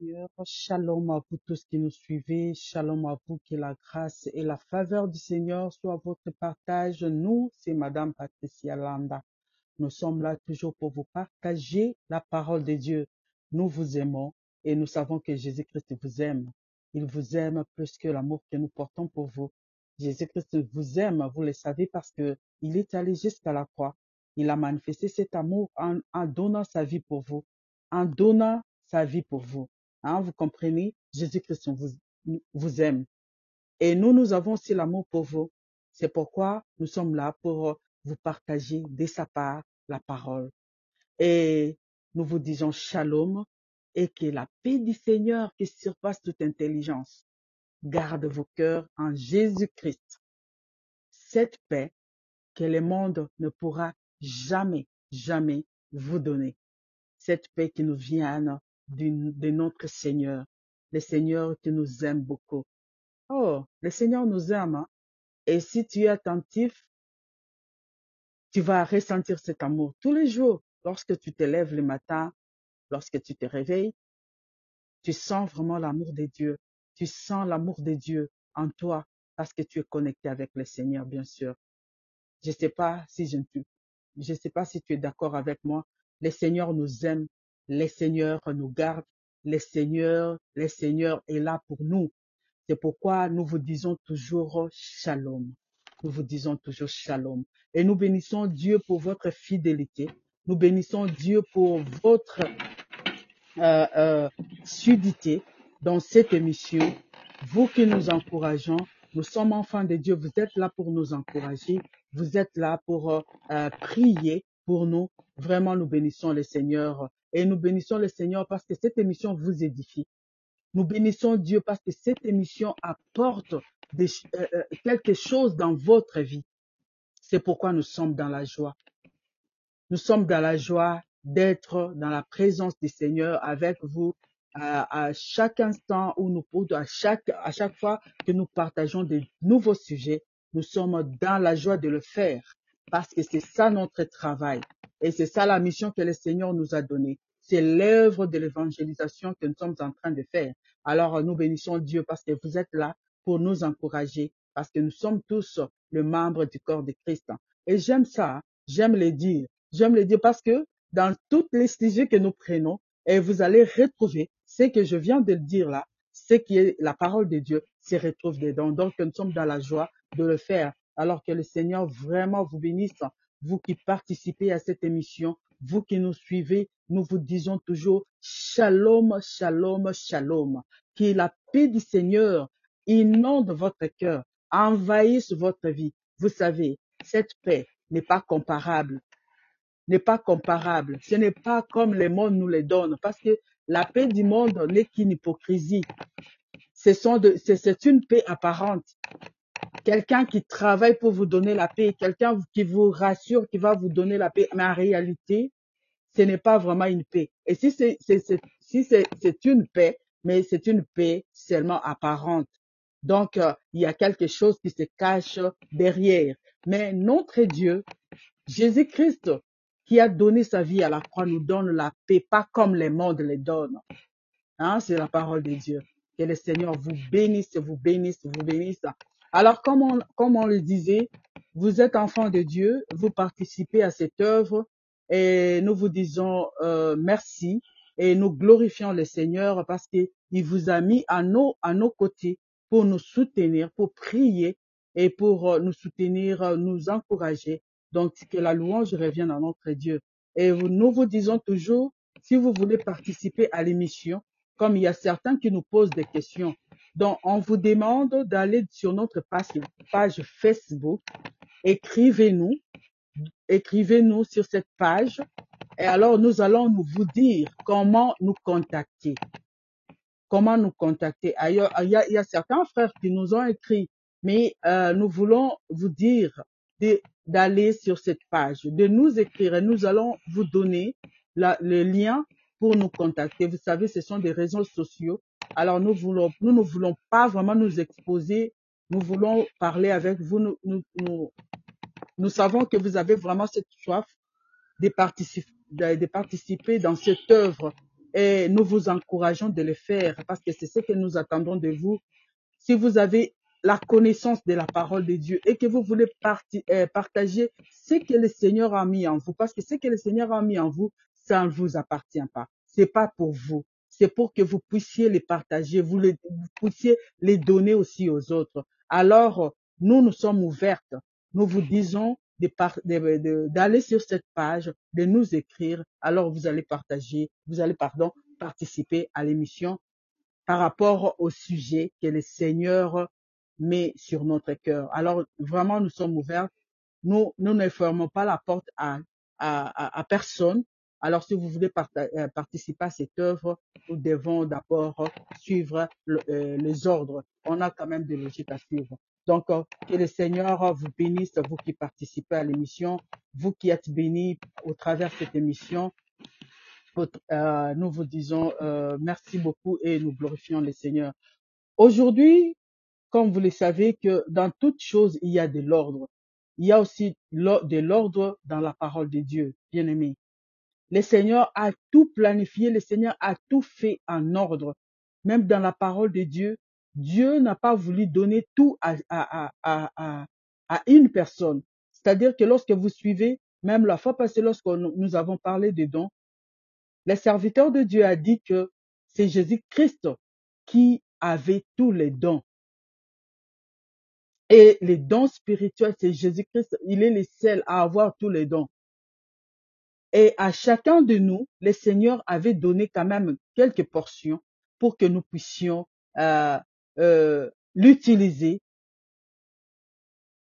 Seigneur. Shalom à vous tous qui nous suivez. Shalom à vous, que la grâce et la faveur du Seigneur soient votre partage. Nous, c'est Madame Patricia Landa. Nous sommes là toujours pour vous partager la parole de Dieu. Nous vous aimons et nous savons que Jésus-Christ vous aime. Il vous aime plus que l'amour que nous portons pour vous. Jésus-Christ vous aime, vous le savez, parce que il est allé jusqu'à la croix. Il a manifesté cet amour en, en donnant sa vie pour vous, en donnant sa vie pour vous. Hein, vous comprenez? Jésus-Christ vous, vous aime. Et nous, nous avons aussi l'amour pour vous. C'est pourquoi nous sommes là pour vous partager de sa part la parole. Et nous vous disons shalom et que la paix du Seigneur qui surpasse toute intelligence garde vos cœurs en Jésus-Christ. Cette paix que le monde ne pourra jamais, jamais vous donner. Cette paix qui nous vient de notre Seigneur, le Seigneur qui nous aime beaucoup. Oh, le Seigneur nous aime. Hein. Et si tu es attentif, tu vas ressentir cet amour tous les jours. Lorsque tu te lèves le matin, lorsque tu te réveilles, tu sens vraiment l'amour de Dieu. Tu sens l'amour de Dieu en toi parce que tu es connecté avec le Seigneur, bien sûr. Je sais pas si je ne je sais pas si tu es d'accord avec moi. Le Seigneur nous aime. Le Seigneur nous garde. Le Seigneur, le Seigneur est là pour nous. C'est pourquoi nous vous disons toujours shalom. Nous vous disons toujours shalom. Et nous bénissons Dieu pour votre fidélité. Nous bénissons Dieu pour votre euh, euh, sudité dans cette émission. Vous qui nous encourageons, nous sommes enfants de Dieu. Vous êtes là pour nous encourager. Vous êtes là pour euh, euh, prier pour nous. Vraiment, nous bénissons le Seigneur. Et nous bénissons le Seigneur parce que cette émission vous édifie. Nous bénissons Dieu parce que cette émission apporte des, euh, euh, quelque chose dans votre vie. C'est pourquoi nous sommes dans la joie. Nous sommes dans la joie d'être dans la présence du Seigneur avec vous à, à chaque instant où nous, à chaque, à chaque fois que nous partageons de nouveaux sujets. Nous sommes dans la joie de le faire parce que c'est ça notre travail. Et c'est ça la mission que le Seigneur nous a donnée. C'est l'œuvre de l'évangélisation que nous sommes en train de faire. Alors nous bénissons Dieu parce que vous êtes là pour nous encourager, parce que nous sommes tous le membre du corps de Christ. Et j'aime ça, j'aime le dire. J'aime le dire parce que dans toutes les sujets que nous prenons, et vous allez retrouver ce que je viens de dire là, ce qui est la parole de Dieu, se retrouve dedans. Donc nous sommes dans la joie de le faire. Alors que le Seigneur vraiment vous bénisse, vous qui participez à cette émission, vous qui nous suivez, nous vous disons toujours shalom, shalom, shalom. Que la paix du Seigneur inonde votre cœur, envahisse votre vie. Vous savez, cette paix n'est pas comparable. Ce n'est pas comme le monde nous le donne, parce que la paix du monde n'est qu'une hypocrisie. C'est une paix apparente. Quelqu'un qui travaille pour vous donner la paix, quelqu'un qui vous rassure, qui va vous donner la paix, mais en réalité, ce n'est pas vraiment une paix. Et si c'est, une paix, mais c'est une paix seulement apparente. Donc, euh, il y a quelque chose qui se cache derrière. Mais notre Dieu, Jésus-Christ, qui a donné sa vie à la croix, nous donne la paix, pas comme les mondes les donnent. Hein, c'est la parole de Dieu. Que le Seigneur vous bénisse, vous bénisse, vous bénisse. Alors, comme on, comme on le disait, vous êtes enfants de Dieu, vous participez à cette œuvre et nous vous disons euh, merci et nous glorifions le Seigneur parce qu'il vous a mis à nos, à nos côtés pour nous soutenir, pour prier et pour euh, nous soutenir, euh, nous encourager. Donc, que la louange revienne à notre Dieu. Et nous vous disons toujours, si vous voulez participer à l'émission, comme il y a certains qui nous posent des questions, donc on vous demande d'aller sur notre page, Facebook, écrivez-nous, écrivez-nous sur cette page, et alors nous allons vous dire comment nous contacter comment nous contacter. Ailleurs, il y a, certains frères qui nous ont écrit, mais euh, nous voulons vous dire d'aller sur cette page, de nous écrire et nous allons vous donner le lien pour nous contacter. Vous savez, ce sont des réseaux sociaux. Alors nous ne voulons pas vraiment nous exposer. Nous voulons parler avec vous. Nous, savons que vous avez vraiment cette soif de participer, participer dans cette œuvre et nous vous encourageons de le faire parce que c'est ce que nous attendons de vous. Si vous avez la connaissance de la parole de Dieu et que vous voulez euh, partager ce que le Seigneur a mis en vous, parce que ce que le Seigneur a mis en vous, ça ne vous appartient pas. C'est pas pour vous. C'est pour que vous puissiez les partager, vous, les, vous puissiez les donner aussi aux autres. Alors, nous, nous sommes ouvertes. Nous vous disons d'aller sur cette page, de nous écrire. Alors, vous allez partager, vous allez, pardon, participer à l'émission par rapport au sujet que le Seigneur met sur notre cœur. Alors, vraiment, nous sommes ouverts. Nous, nous ne fermons pas la porte à, à, à personne. Alors, si vous voulez euh, participer à cette œuvre, nous devons d'abord suivre euh, les ordres. On a quand même des logiques à suivre. Donc, euh, que le Seigneur vous bénisse, vous qui participez à l'émission, vous qui êtes bénis au travers de cette émission. Nous vous disons merci beaucoup et nous glorifions le Seigneur. Aujourd'hui, comme vous le savez, que dans toute chose, il y a de l'ordre. Il y a aussi de l'ordre dans la parole de Dieu, bien aimé. Le Seigneur a tout planifié, le Seigneur a tout fait en ordre. Même dans la parole de Dieu, Dieu n'a pas voulu donner tout à, une personne. C'est-à-dire que lorsque vous suivez, même la fois passée, lorsque nous avons parlé des dons, le serviteur de Dieu a dit que c'est Jésus-Christ qui avait tous les dons. Et les dons spirituels, c'est Jésus-Christ. Il est le seul à avoir tous les dons. Et à chacun de nous, le Seigneur avait donné quand même quelques portions pour que nous puissions euh, euh, l'utiliser,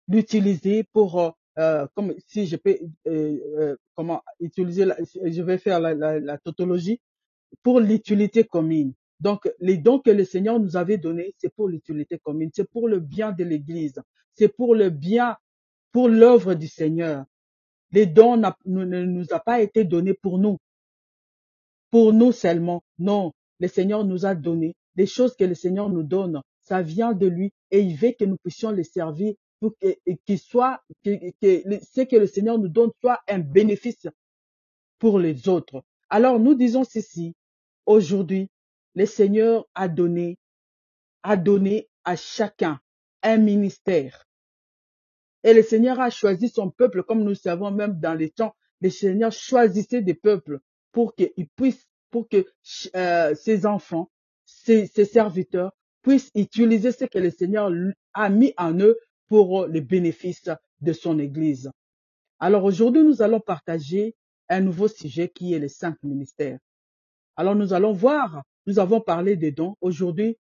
l'utiliser pour, euh, comme si je peux, euh, euh, comment utiliser, la- je vais faire la, la, la tautologie, pour l'utilité commune. Donc, les dons que le Seigneur nous avait donnés, c'est pour l'utilité commune, c'est pour le bien de l'Église, c'est pour le bien, pour l'œuvre du Seigneur. Les dons ne nous a pas été donnés pour nous, pour nous seulement. Non, le Seigneur nous a donné des choses que le Seigneur nous donne. Ça vient de lui et il veut que nous puissions les servir pour que- ce que le Seigneur nous donne soit un bénéfice pour les autres. Alors nous disons ceci. Aujourd'hui, le Seigneur a donné à chacun un ministère. Et le Seigneur a choisi son peuple, comme nous savons même dans les temps, le Seigneur choisissait des peuples pour qu'ils puissent, pour que euh, ses enfants, ses, ses serviteurs puissent utiliser ce que le Seigneur a mis en eux pour les bénéfices de son Église. Alors aujourd'hui, nous allons partager un nouveau sujet qui est les cinq ministères. Alors nous allons voir, nous avons parlé des dons. Aujourd'hui,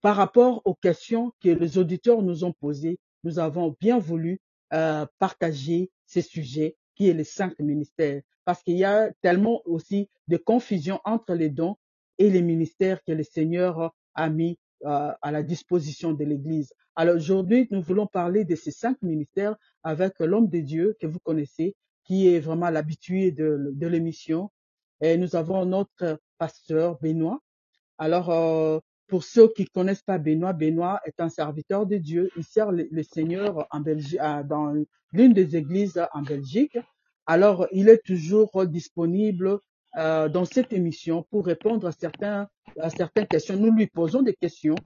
par rapport aux questions que les auditeurs nous ont posées, nous avons bien voulu euh, partager ces sujets qui est les cinq ministères. Parce qu'il y a tellement aussi de confusion entre les dons et les ministères que le Seigneur a mis euh, à la disposition de l'Église. Alors aujourd'hui, nous voulons parler de ces cinq ministères avec l'homme de Dieu que vous connaissez, qui est vraiment l'habitué de, de l'émission. Et nous avons notre pasteur Benoît. Alors, euh, pour ceux qui connaissent pas Benoît, Benoît est un serviteur de Dieu. Il sert le, Seigneur en Belgique, euh, dans l'une des églises en Belgique. Alors, il est toujours disponible euh, dans cette émission pour répondre à, certains, à certaines questions. Nous lui posons des questions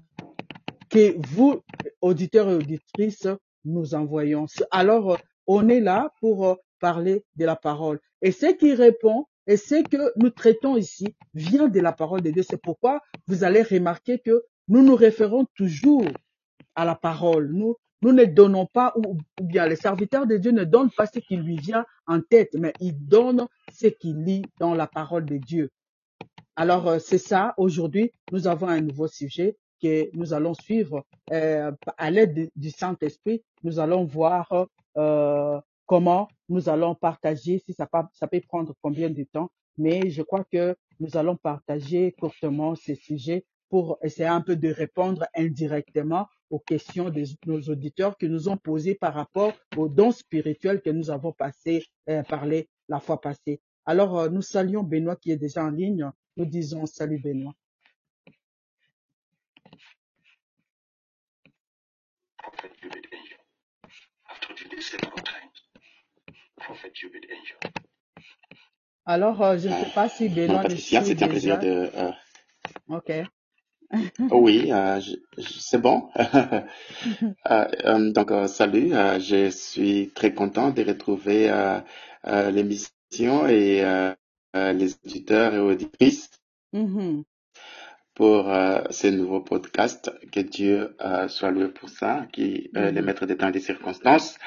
que vous, auditeurs et auditrices, nous envoyons. Alors, on est là pour parler de la parole. Et ce qui répond, et ce que nous traitons ici, vient de la parole de Dieu. C'est pourquoi vous allez remarquer que nous nous référons toujours à la parole. Nous, nous ne donnons pas, ou, bien les serviteurs de Dieu ne donnent pas ce qui lui vient en tête, mais ils donnent ce qu'il lit dans la parole de Dieu. Alors, euh, c'est ça. Aujourd'hui, nous avons un nouveau sujet que nous allons suivre euh, à l'aide du Saint-Esprit. Nous allons voir euh, comment nous allons partager, si ça, peut prendre combien de temps, mais je crois que nous allons partager courtement ces sujets pour essayer un peu de répondre indirectement aux questions de nos auditeurs qui nous ont posées par rapport aux dons spirituels que nous avons passé, euh, parlé la fois passée. Alors, euh, nous saluons Benoît qui est déjà en ligne. Nous disons salut Benoît. Alors, euh, je ne sais pas si Benoît Patricia, c'est un plaisir de... euh, Ok. oh oui, euh, c'est bon. Donc, euh, salut, euh, je suis très content de retrouver euh, euh, l'émission et les auditeurs et auditrices Mhm. pour euh, ce nouveau podcast. Que Dieu euh, soit loué pour ça, qui euh, les Mhm. maître des temps et des circonstances.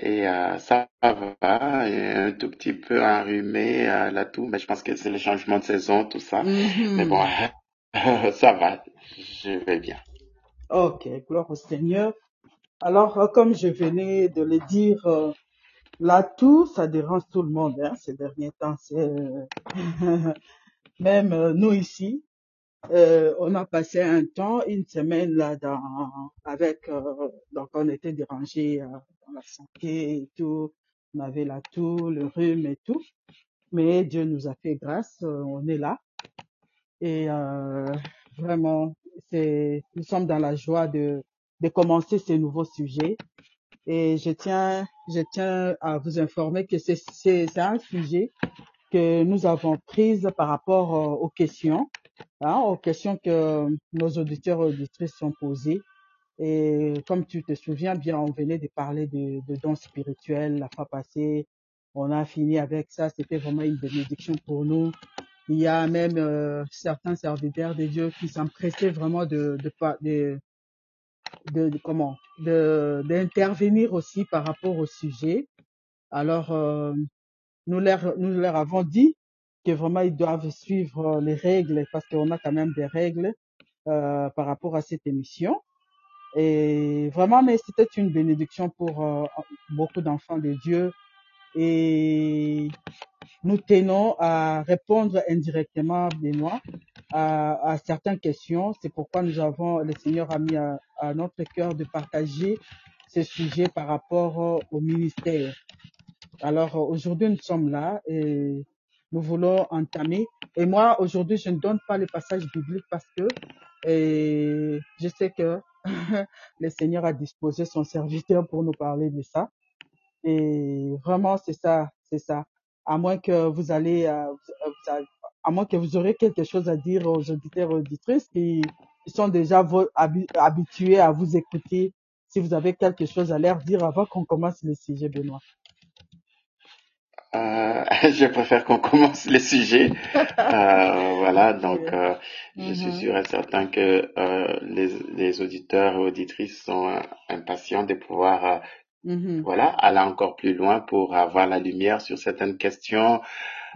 Et euh, ça va, et un tout petit peu enrhumé euh, là tout, mais je pense que c'est le changement de saison, tout ça. Mais bon, Mhm. ça va, je vais bien. Ok, gloire au Seigneur. Alors, euh, comme je venais de le dire, euh, là, tout, ça dérange tout le monde, hein, ces derniers temps. C'est, euh, même nous ici, euh, on a passé un temps, une semaine là, dans, avec, euh, donc on était euh, la santé et tout. On avait la toux, le rhume et tout. Mais Dieu nous a fait grâce, euh, on est là. Et euh, vraiment, c'est, nous sommes dans la joie de, de commencer ce nouveau sujet. Et je tiens, je tiens à vous informer que c'est, c'est, c'est un sujet que nous avons pris par rapport euh, aux questions, hein, aux questions que nos auditeurs et auditrices sont posées. Et comme tu te souviens bien, on venait de parler de, de dons spirituels la fois passée. On a fini avec ça. C'était vraiment une bénédiction pour nous. Il y a même euh, certains serviteurs de Dieu qui s'empressaient vraiment de, de, de, de, de- comment, d'intervenir aussi par rapport au sujet. Alors, euh, nous leur, nous leur avons dit que vraiment ils doivent suivre les règles parce qu'on a quand même des règles euh, par rapport à cette émission. Et vraiment, mais c'était une bénédiction pour euh, beaucoup d'enfants de Dieu. Et nous tenons à répondre indirectement, Benoît, à, certaines questions. C'est pourquoi nous avons, le Seigneur a mis à, notre cœur de partager ce sujet par rapport au ministère. Alors aujourd'hui, nous sommes là et nous voulons entamer. Et moi, aujourd'hui, je ne donne pas les passages bibliques parce que je sais que le Seigneur a disposé son serviteur pour nous parler de ça. Et vraiment, c'est ça, c'est ça. À moins que vous allez, euh, à moins que vous aurez quelque chose à dire aux auditeurs et auditrices qui, qui sont déjà habitués à vous écouter. Si vous avez quelque chose à leur dire avant qu'on commence le sujet, Benoît. Euh, je préfère qu'on commence le sujet. Euh, voilà, donc euh, je suis Mhm. sûr et certain que euh, les, les auditeurs et auditrices sont euh, impatients de pouvoir Mhm. voilà, aller encore plus loin pour avoir la lumière sur certaines questions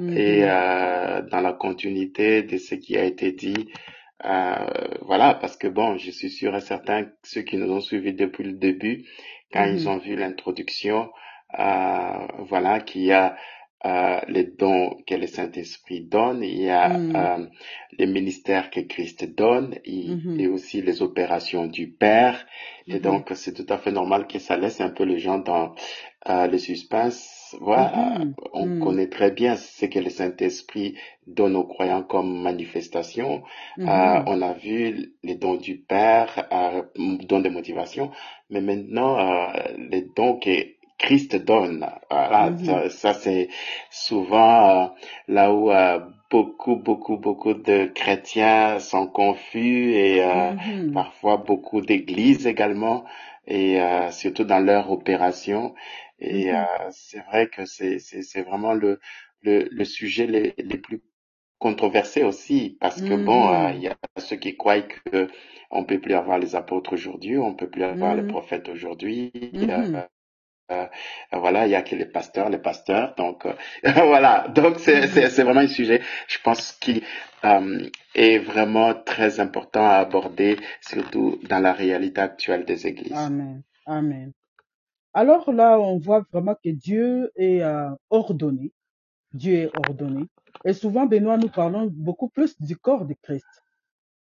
et Mhm. euh, dans la continuité de ce qui a été dit. Euh, voilà, parce que bon, je suis sûr et certain que ceux qui nous ont suivis depuis le début, quand ils ont vu l'introduction, voilà, qu'il y a euh, les dons que le Saint-Esprit donne, il y a Mhm. euh, les ministères que Christ donne, il- Mhm. et aussi les opérations du Père. Et Mhm. donc, c'est tout à fait normal que ça laisse un peu les gens dans euh, le suspense. Voilà, Mhm. on Mhm. connaît très bien ce que le Saint-Esprit donne aux croyants comme manifestation. Euh, Mhm. on a vu les dons du Père, euh, dons de motivation, mais maintenant, euh, les dons que Christ donne, voilà, Mhm. ça, ça, c'est souvent euh, là où euh, beaucoup, beaucoup, beaucoup de chrétiens sont confus et euh, Mhm. parfois beaucoup d'églises également, et euh, surtout dans leur opération. Et euh, c'est vrai que c'est c'est c'est vraiment le le, le sujet les, les plus controversé aussi parce que bon, euh, il Mhm. y a ceux qui croient que on peut plus avoir les apôtres aujourd'hui, on peut plus avoir les prophètes aujourd'hui. Euh, voilà, il y a que les pasteurs, les pasteurs. Donc euh, voilà, donc c'est Mhm. c'est vraiment un sujet, je pense, qui euh, est vraiment très important à aborder, surtout dans la réalité actuelle des églises. Amen. Amen. Alors là, on voit vraiment que Dieu est euh, ordonné. Dieu est ordonné. Et souvent, Benoît, nous parlons beaucoup plus du corps de Christ.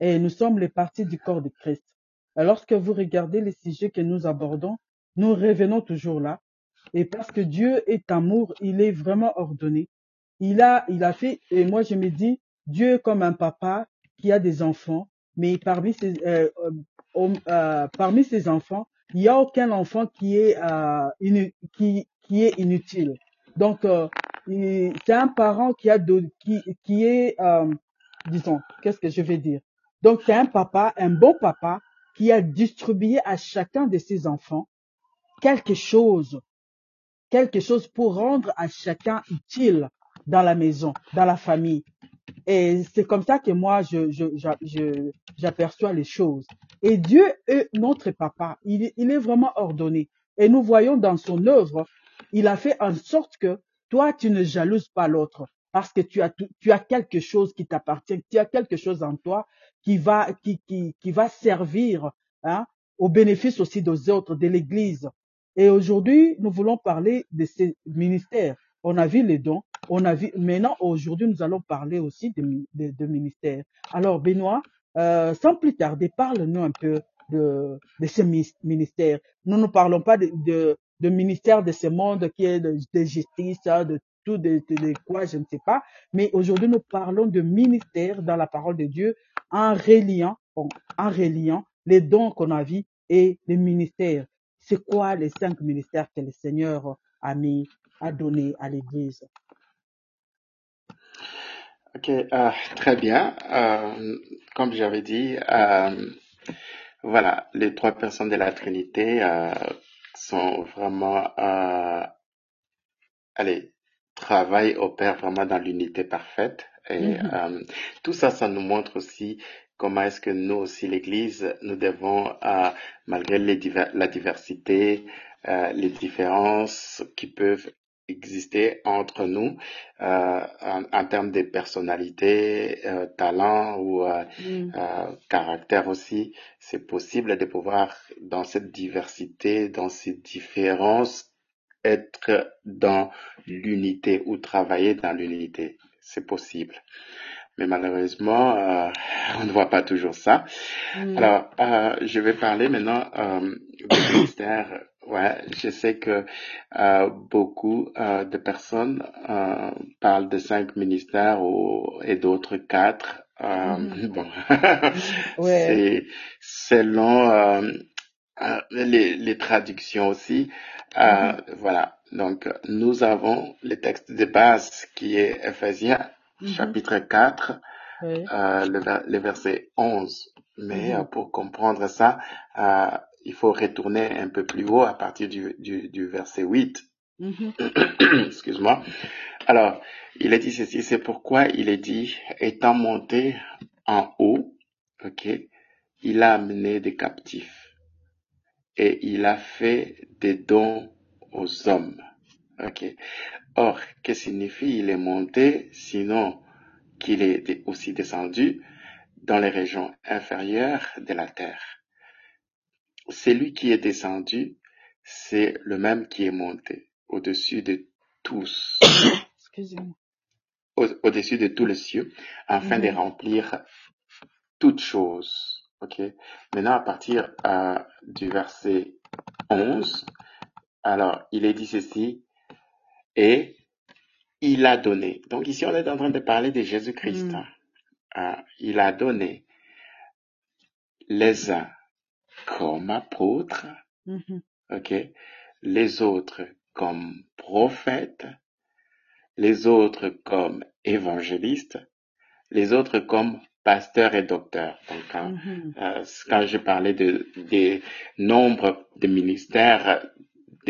Et nous sommes les parties du corps de Christ. Et lorsque vous regardez les sujets que nous abordons, nous revenons toujours là. Et parce que Dieu est amour, il est vraiment ordonné. Il a, il a fait, et moi je me dis, Dieu est comme un papa qui a des enfants, mais parmi ses, euh, euh, euh, parmi ses enfants, il n'y a aucun enfant qui est, euh, qui, qui est inutile. Donc, euh, c'est un parent qui a qui, qui est, disons, qu'est-ce que je vais dire? Donc, c'est un papa, un bon papa, qui a distribué à chacun de ses enfants quelque chose, quelque chose pour rendre à chacun utile dans la maison, dans la famille. Et c'est comme ça que moi, je, je, je, j'aperçois les choses. Et Dieu est notre papa. Il, il est vraiment ordonné. Et nous voyons dans son œuvre, il a fait en sorte que toi, tu ne jalouses pas l'autre parce que tu as, tu as quelque chose qui t'appartient, tu as quelque chose en toi qui va, qui, qui, qui va servir hein, au bénéfice aussi des autres, de l'Église. Et aujourd'hui, nous voulons parler de ces ministères. On a vu les dons, on a vu. Maintenant, aujourd'hui, nous allons parler aussi de, de, ministères. Alors, Benoît, euh, sans plus tarder, parle-nous un peu de, de ces ministères. Nous ne parlons pas de, de, de ministère de ce monde qui est de, justice, hein, de tout, de, de, quoi, je ne sais pas. Mais aujourd'hui, nous parlons de ministère dans la parole de Dieu en reliant, en reliant les dons qu'on a vus et les ministères. C'est quoi les cinq ministères que le Seigneur a mis, a donné à l'Église? Ok, euh, très bien. Euh, comme j'avais dit, euh, voilà, les trois personnes de la Trinité sont vraiment, allez, travaillent, opèrent vraiment dans l'unité parfaite. Et mm-hmm. tout ça, ça nous montre aussi comment est-ce que nous aussi, l'Église, nous devons, euh, malgré les la diversité, euh, les différences qui peuvent exister entre nous euh, en, termes de personnalité, euh, talent ou euh, mm. caractère aussi. C'est possible de pouvoir, dans cette diversité, dans ces différences, être dans l'unité ou travailler dans l'unité. C'est possible. Mais malheureusement, on ne voit pas toujours ça. Mm. Alors, je vais parler maintenant du ministère Ouais, je sais que euh, beaucoup euh, de personnes euh, parlent de cinq ministères ou, et d'autres quatre. Euh, mm-hmm. Bon, c'est selon euh, euh, les, les, traductions aussi. Mm-hmm. Voilà. Donc, nous avons le texte de base qui est Ephésiens. Chapitre 4, le, le, verset 11. Mais pour comprendre ça, il faut retourner un peu plus haut à partir du, du, verset 8. Mm-hmm. Excuse-moi. Alors, il a dit ceci, c'est pourquoi il est dit, étant monté en haut, ok, il a amené des captifs et il a fait des dons aux hommes. Ok. Or, que signifie il est monté, sinon qu'il est aussi descendu dans les régions inférieures de la terre? Celui qui est descendu, c'est le même qui est monté au-dessus de tous. Au-dessus de tous les cieux, afin de remplir toutes choses. Ok? Maintenant, à partir euh, du verset 11, alors, il est dit ceci, et il a donné. Donc ici, on est en train de parler de Jésus-Christ. Mm. Euh, il a donné les uns comme apôtres, mm-hmm. les autres comme prophètes, les autres comme évangélistes, les autres comme pasteurs et docteurs. Donc, quand, euh, quand je parlais de, des nombres de ministères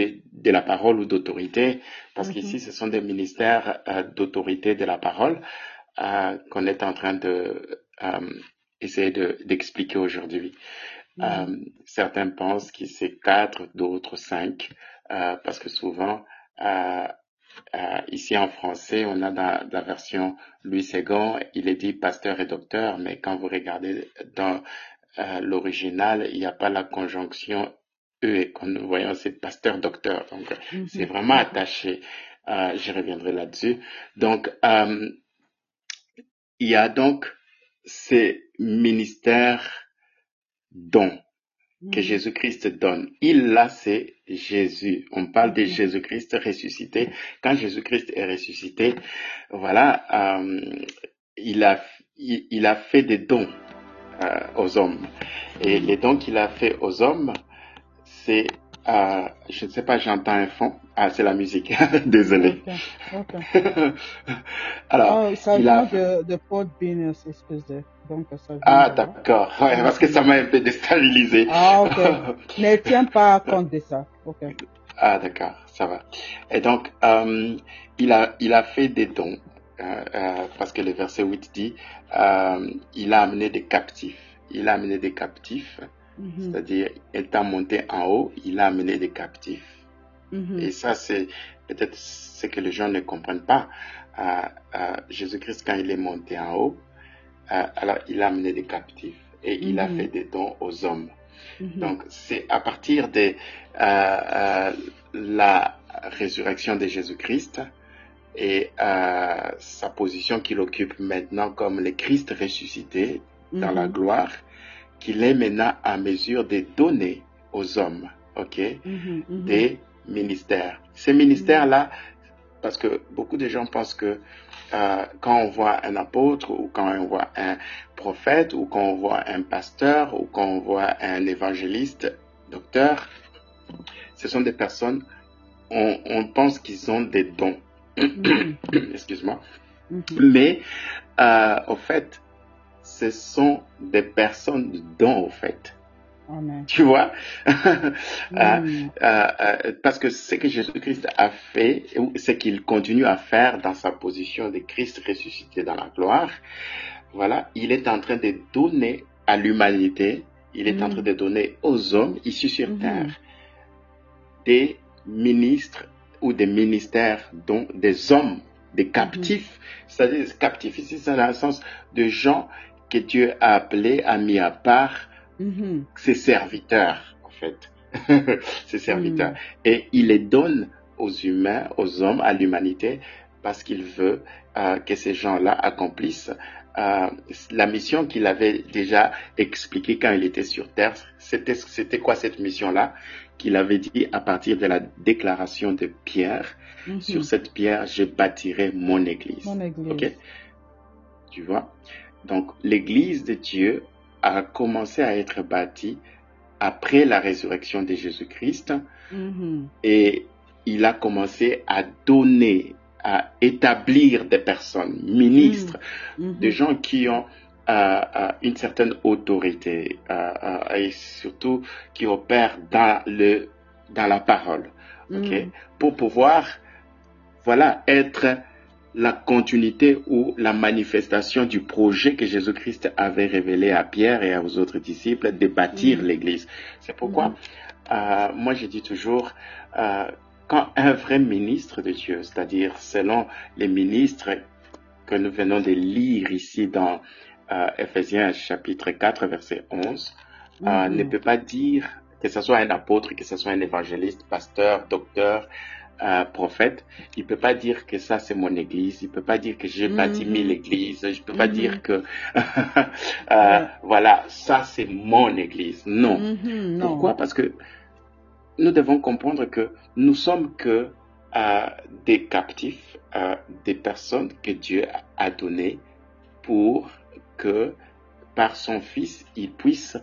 de, de la parole ou d'autorité, parce qu'ici ce sont des ministères euh, d'autorité de la parole euh, qu'on est en train de euh, essayer d'expliquer aujourd'hui. Certains pensent que c'est quatre, d'autres cinq, parce que souvent, ici en français, on a dans, la version Louis Ségon, il est dit pasteur et docteur, mais quand vous regardez dans l'original, il n'y a pas la conjonction E et quand nous voyons c'est pasteur docteur. Donc mm-hmm. c'est vraiment attaché. je reviendrai là-dessus. Donc il y a donc ces ministères don que mm. Jésus-Christ donne. Il là, c'est Jésus. On parle de. Jésus-Christ ressuscité. Quand Jésus-Christ est ressuscité, voilà, euh, il, a, il, a fait des dons euh, aux hommes. Et les dons qu'il a fait aux hommes, c'est Euh, je ne sais pas, j'entends un fond. Ah, c'est la musique. Désolé. Alors, Oh, ça il vient a... de, de Fort Venus, excusez. Donc, ça vient Ah, d'accord. Ouais, parce que ça m'a un peu déstabilisé. Ah, ok. Ne tiens pas compte de ça. Ok. Ah, d'accord, ça va. Et donc, euh, il a, il a fait des dons, euh, euh, parce que le verset 8 dit, euh, il a amené des captifs. Il a amené des captifs, Mhm, c'est-à-dire, étant monté en haut, il a amené des captifs. mhm, Et ça, c'est peut-être ce que les gens ne comprennent pas. Euh, euh, Jésus-Christ, quand il est monté en haut, euh, alors il a amené des captifs et il a Mhm. fait des dons aux hommes. Donc, c'est à partir de euh, euh, la résurrection de Jésus-Christ et euh, sa position qu'il occupe maintenant comme le Christ ressuscité dans la gloire, qu'il est maintenant à mesure de donner aux hommes, ok, mhm, mhm. des ministères. Ces ministères-là, parce que beaucoup de gens pensent que euh, quand on voit un apôtre ou quand on voit un prophète ou quand on voit un pasteur ou quand on voit un évangéliste, docteur, ce sont des personnes, on, on pense qu'ils ont des dons. Mhm, Excuse-moi. Mais euh, au fait, ce sont des personnes de dons, au fait. Amen. Tu vois? Euh, Mhm, euh, euh, parce que ce que Jésus-Christ a fait, ou ce qu'il continue à faire dans sa position de Christ ressuscité dans la gloire, voilà, il est en train de donner à l'humanité, il est en train de donner aux hommes ici sur Mhm. terre des ministres ou des ministères, dont des hommes, des captifs. C'est-à-dire, captifs ici, c'est dans le sens de gens que Dieu a appelés, a mis à part, mhm. ses serviteurs, en fait. ses serviteurs. Et il les donne aux humains, aux hommes, à l'humanité, parce qu'il veut euh, que ces gens-là accomplissent euh, la mission qu'il avait déjà expliquée quand il était sur Terre. C'était, quoi cette mission-là? Qu'il avait dit à partir de la déclaration de Pierre, Mhm. sur cette pierre, je bâtirai mon église. Mon église. Tu vois? Donc, l'église de Dieu a commencé à être bâtie après la résurrection de Jésus-Christ Mhm, et il a commencé à donner, à établir des personnes, ministres, mhm. des gens qui ont euh, euh, une certaine autorité euh, et surtout qui opèrent dans le dans la parole, Mhm. pour pouvoir voilà être la continuité ou la manifestation du projet que Jésus-Christ avait révélé à Pierre et aux autres disciples de bâtir Mhm. l'Église. C'est pourquoi Mhm. euh, moi je dis toujours euh, quand un vrai ministre de Dieu, c'est-à-dire selon les ministres que nous venons de lire ici dans euh, Ephésiens chapitre 4 verset 11, euh, Mhm. ne peut pas dire que ce soit un apôtre, que ce soit un évangéliste, pasteur, docteur, euh, prophète, il peut pas dire que ça c'est mon église, il peut pas dire que j'ai bâti Mhm. mille églises, je peux pas Mhm. dire que euh, voilà ça c'est mon église. Non. Mhm, non. Pourquoi? Parce que nous devons comprendre que nous sommes que euh, des captifs, euh, des personnes que Dieu a données pour que par son Fils, il puisse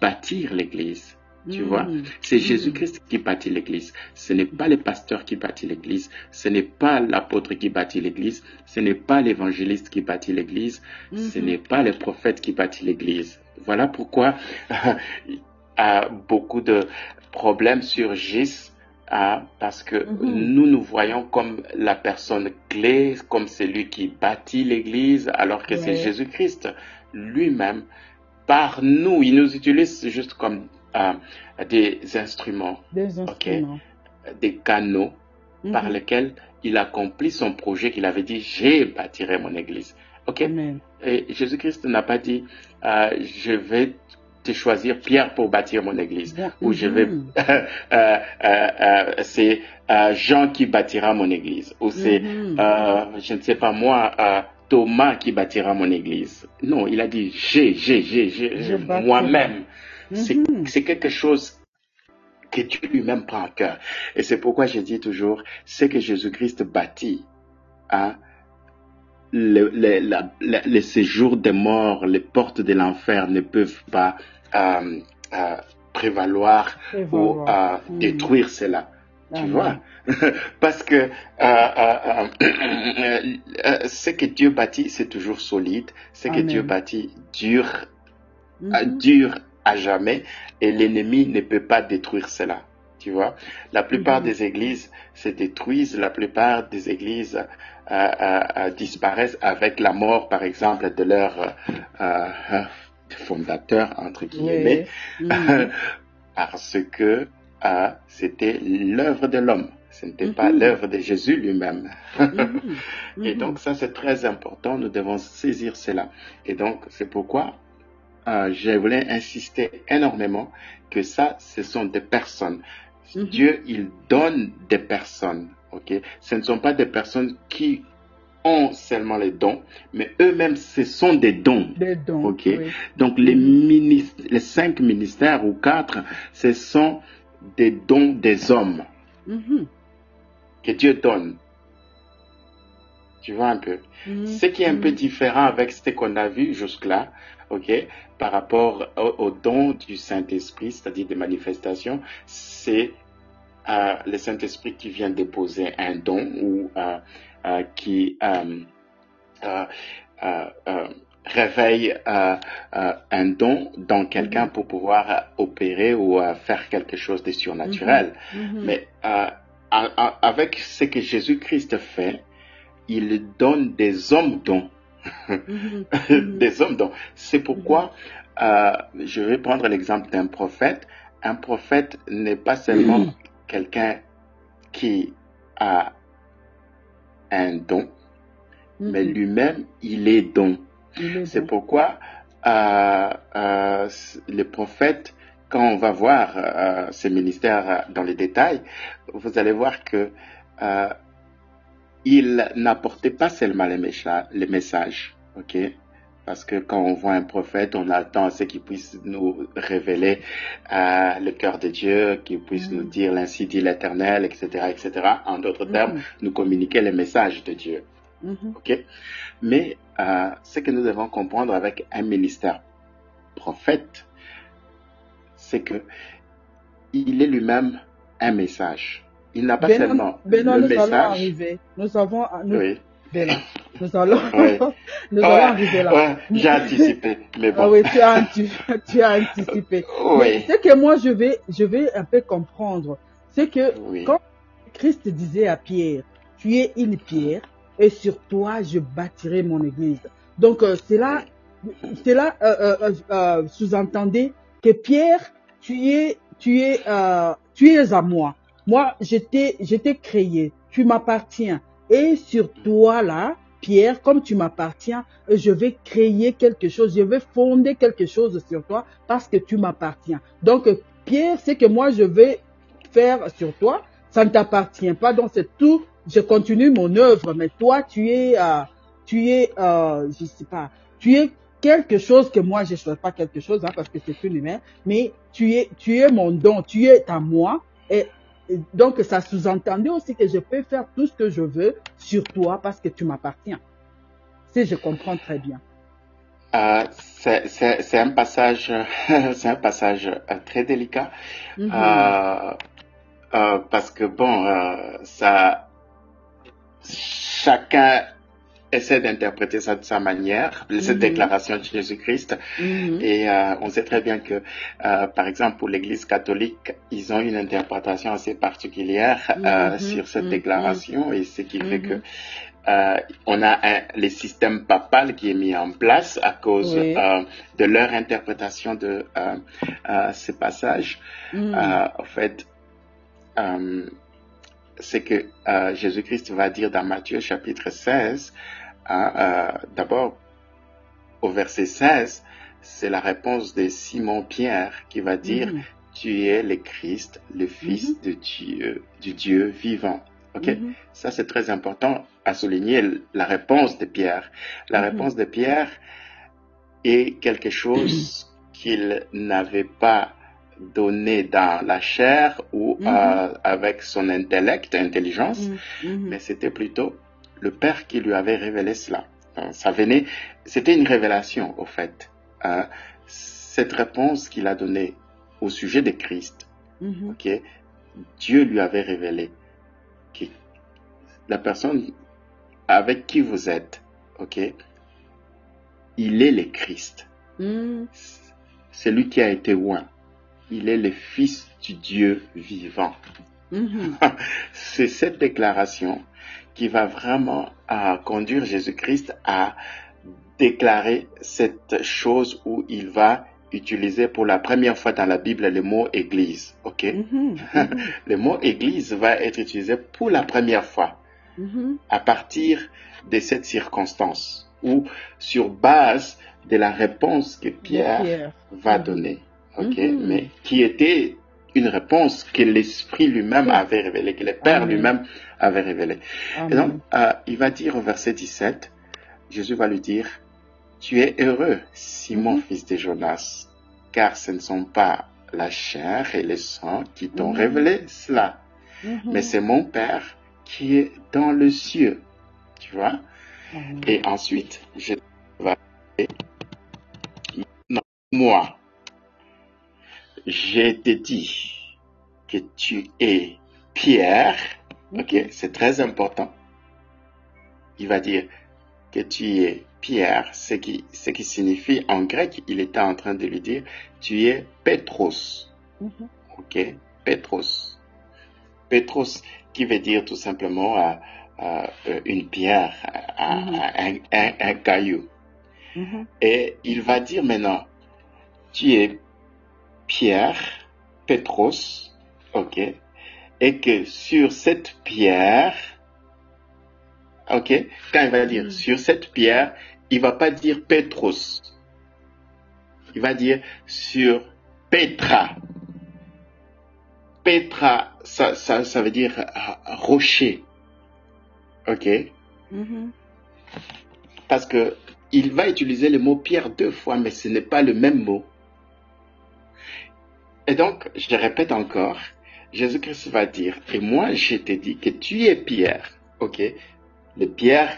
bâtir l'Église. Tu vois, c'est Mhm. Jésus-Christ qui bâtit l'Église. Ce n'est pas le pasteur qui bâtit l'Église. Ce n'est pas l'apôtre qui bâtit l'Église. Ce n'est pas l'évangéliste qui bâtit l'Église. Ce Mhm. n'est pas le prophète qui bâtit l'Église. Voilà pourquoi euh, beaucoup de problèmes surgissent parce que Mhm. nous nous voyons comme la personne clé, comme celui qui bâtit l'Église, alors que c'est. Jésus-Christ lui-même. Par nous, il nous utilise juste comme euh, des instruments, Des instruments. des canaux par Mhm. lesquels il accomplit son projet qu'il avait dit, j'ai bâtirai mon Église. Ok? Amen. et Jésus-Christ n'a pas dit, euh, je vais te choisir Pierre pour bâtir mon église. Ou je vais, mhm. euh, euh, c'est Jean qui bâtira mon église. Ou c'est, Mhm. je ne sais pas moi, Thomas qui bâtira mon église. Non, il a dit, j'ai, j'ai, j'ai, moi-même. C'est Mhm. c'est quelque chose que Dieu lui-même prend en cœur. Et c'est pourquoi je dis toujours, ce que Jésus-Christ bâtit, hein, le, le, la- la- le séjour des morts, les portes de l'enfer ne peuvent pas euh, euh, prévaloir, ou à mm. détruire cela. Tu vois? Parce que ce que Dieu bâtit, c'est toujours solide. Ce que Dieu bâtit dure, mm-hmm. dure à jamais et l'ennemi ne peut pas détruire cela. Tu vois La plupart mm-hmm. des églises se détruisent, la plupart des églises disparaissent avec la mort, par exemple, de leur fondateur, entre guillemets, mm-hmm. parce que c'était l'œuvre de l'homme. Ce n'était pas mm-hmm. l'œuvre de Jésus lui-même. Et donc ça, c'est très important. Nous devons saisir cela. Et donc, c'est pourquoi euh, je voulais insister énormément que ça, ce sont des personnes. Mhm. Dieu, il donne des personnes. Ok, ce ne sont pas des personnes qui ont seulement les dons, mais eux-mêmes, ce sont des dons. Des dons. Ok, donc les, les cinq ministères ou quatre, ce sont des dons des hommes mhm. que Dieu donne. Tu vois un peu. Mhm. Ce qui est un peu différent avec ce qu'on a vu jusque-là, ok, par rapport au, don du Saint-Esprit, c'est-à-dire des manifestations, c'est euh, le Saint-Esprit qui vient déposer un don ou euh, euh, qui réveille un don dans quelqu'un mm-hmm. pour pouvoir opérer ou faire quelque chose de surnaturel. Mm-hmm. Mm-hmm. Mais avec ce que Jésus-Christ fait, il donne des hommes dons Mhm. des hommes. Donc, c'est pourquoi euh, je vais prendre l'exemple d'un prophète. Un prophète n'est pas seulement mhm. quelqu'un qui a un don, mais mhm. lui-même, il est don. C'est pourquoi euh, euh, les prophètes, quand on va voir euh, ces ministères dans les détails, vous allez voir que il n'apportait pas seulement les, les messages, ok? Parce que quand on voit un prophète, on attend à ce qu'il puisse nous révéler euh, le cœur de Dieu, qu'il puisse nous mm. dire l'ainsi dit l'Éternel, etc., etc. En d'autres termes, mm. nous communiquer les messages de Dieu. Mm-hmm. Ok? Mais euh, ce que nous devons comprendre avec un ministère prophète, c'est que il est lui-même un message. Il n'a pas seulement le nous message. Allons arriver. Nous avons, nous, oui. nous allons, nous allons arriver là. j'ai anticipé, mais bon. Ah oui, tu as, tu, as anticipé. Oui. Ce que moi je vais, je vais un peu comprendre, c'est que quand Christ disait à Pierre, tu es une pierre et sur toi je bâtirai mon église. Donc euh, c'est là, c'est là euh, euh, euh sous-entendez que Pierre, tu es, tu es, tu es à moi. Moi, je t'ai créé, tu m'appartiens. Et sur toi, là, Pierre, comme tu m'appartiens, je vais créer quelque chose, je vais fonder quelque chose sur toi parce que tu m'appartiens. Donc, Pierre, c'est que moi, je vais faire sur toi, ça ne t'appartient pas. Donc, c'est tout, je continue mon œuvre, mais toi, tu es, euh, tu es, euh, je sais pas, tu es quelque chose que moi, je ne souhaite pas quelque chose, hein, parce que c'est une humain, mais tu es, tu es mon don, tu es à moi, et donc, ça sous-entendait aussi que je peux faire tout ce que je veux sur toi parce que tu m'appartiens. Si je comprends très bien. Euh, c'est un passage, c'est un passage euh, très délicat mm-hmm. euh, euh, parce que bon, ça, chacun essaie d'interpréter ça de sa manière, cette mhm. déclaration de Jésus-Christ. Mhm. Et euh, on sait très bien que, euh, par exemple, pour l'Église catholique, ils ont une interprétation assez particulière euh, mhm. sur cette déclaration, et ce qui fait que on a un, le système papal qui est mis en place à cause de leur interprétation de ce passage. en fait, c'est que Jésus-Christ va dire dans Matthieu chapitre 16, euh, d'abord, au verset 16, c'est la réponse de Simon Pierre qui va dire mm-hmm. Tu es le Christ, le Fils mm-hmm. de Dieu, du Dieu vivant. Ok, mm-hmm. ça c'est très important à souligner la réponse de Pierre. La réponse de Pierre est quelque chose qu'il n'avait pas donné dans la chair ou euh, avec son intellect, intelligence, mais c'était plutôt le Père qui lui avait révélé cela. Euh, ça venait, c'était une révélation au fait. Hein. Cette réponse qu'il a donnée au sujet de Christ, Mhm. ok, Dieu lui avait révélé que la personne avec qui vous êtes, ok, il est le Christ. Mhm. C'est lui qui a été oint. Il est le Fils du Dieu vivant. Mhm. C'est cette déclaration qui va vraiment euh, conduire Jésus-Christ à déclarer cette chose où il va utiliser pour la première fois dans la Bible le mot Église. Ok, Mhm. le mot Église va être utilisé pour la première fois Mhm. à partir de cette circonstance ou sur base de la réponse que Pierre Pierre. va Mhm. Mhm. mais qui était une réponse que l'Esprit lui-même avait révélée, que le Père lui-même avait révélée. Et donc, euh, il va dire au verset 17, Jésus va lui dire, tu es heureux, Simon, Mhm. fils de Jonas, car ce ne sont pas la chair et le sang qui t'ont Mhm. révélé cela, mais c'est mon Père qui est dans le cieux. Tu vois? Et ensuite, je vais non, moi, je te dis que tu es Pierre. Ok, c'est très important. Il va dire que tu es Pierre, ce qui, ce qui signifie en grec, il était en train de lui dire, tu es Petros. Mhm. Ok, Petros. Petros, qui veut dire tout simplement euh, euh, une pierre, un, Mhm. un- un- un caillou. Mhm. Et il va dire maintenant, tu es Pierre, Petros, ok, et que sur cette pierre, ok, quand il va dire Mm. sur cette pierre, il va pas dire Petros, il va dire sur Petra. Petra, ça, ça, ça veut dire euh, rocher, ok, Mhm. parce que il va utiliser le mot pierre deux fois, mais ce n'est pas le même mot. Et donc, je répète encore, Jésus-Christ va dire, et moi je te dis que tu es Pierre, ok Le Pierre,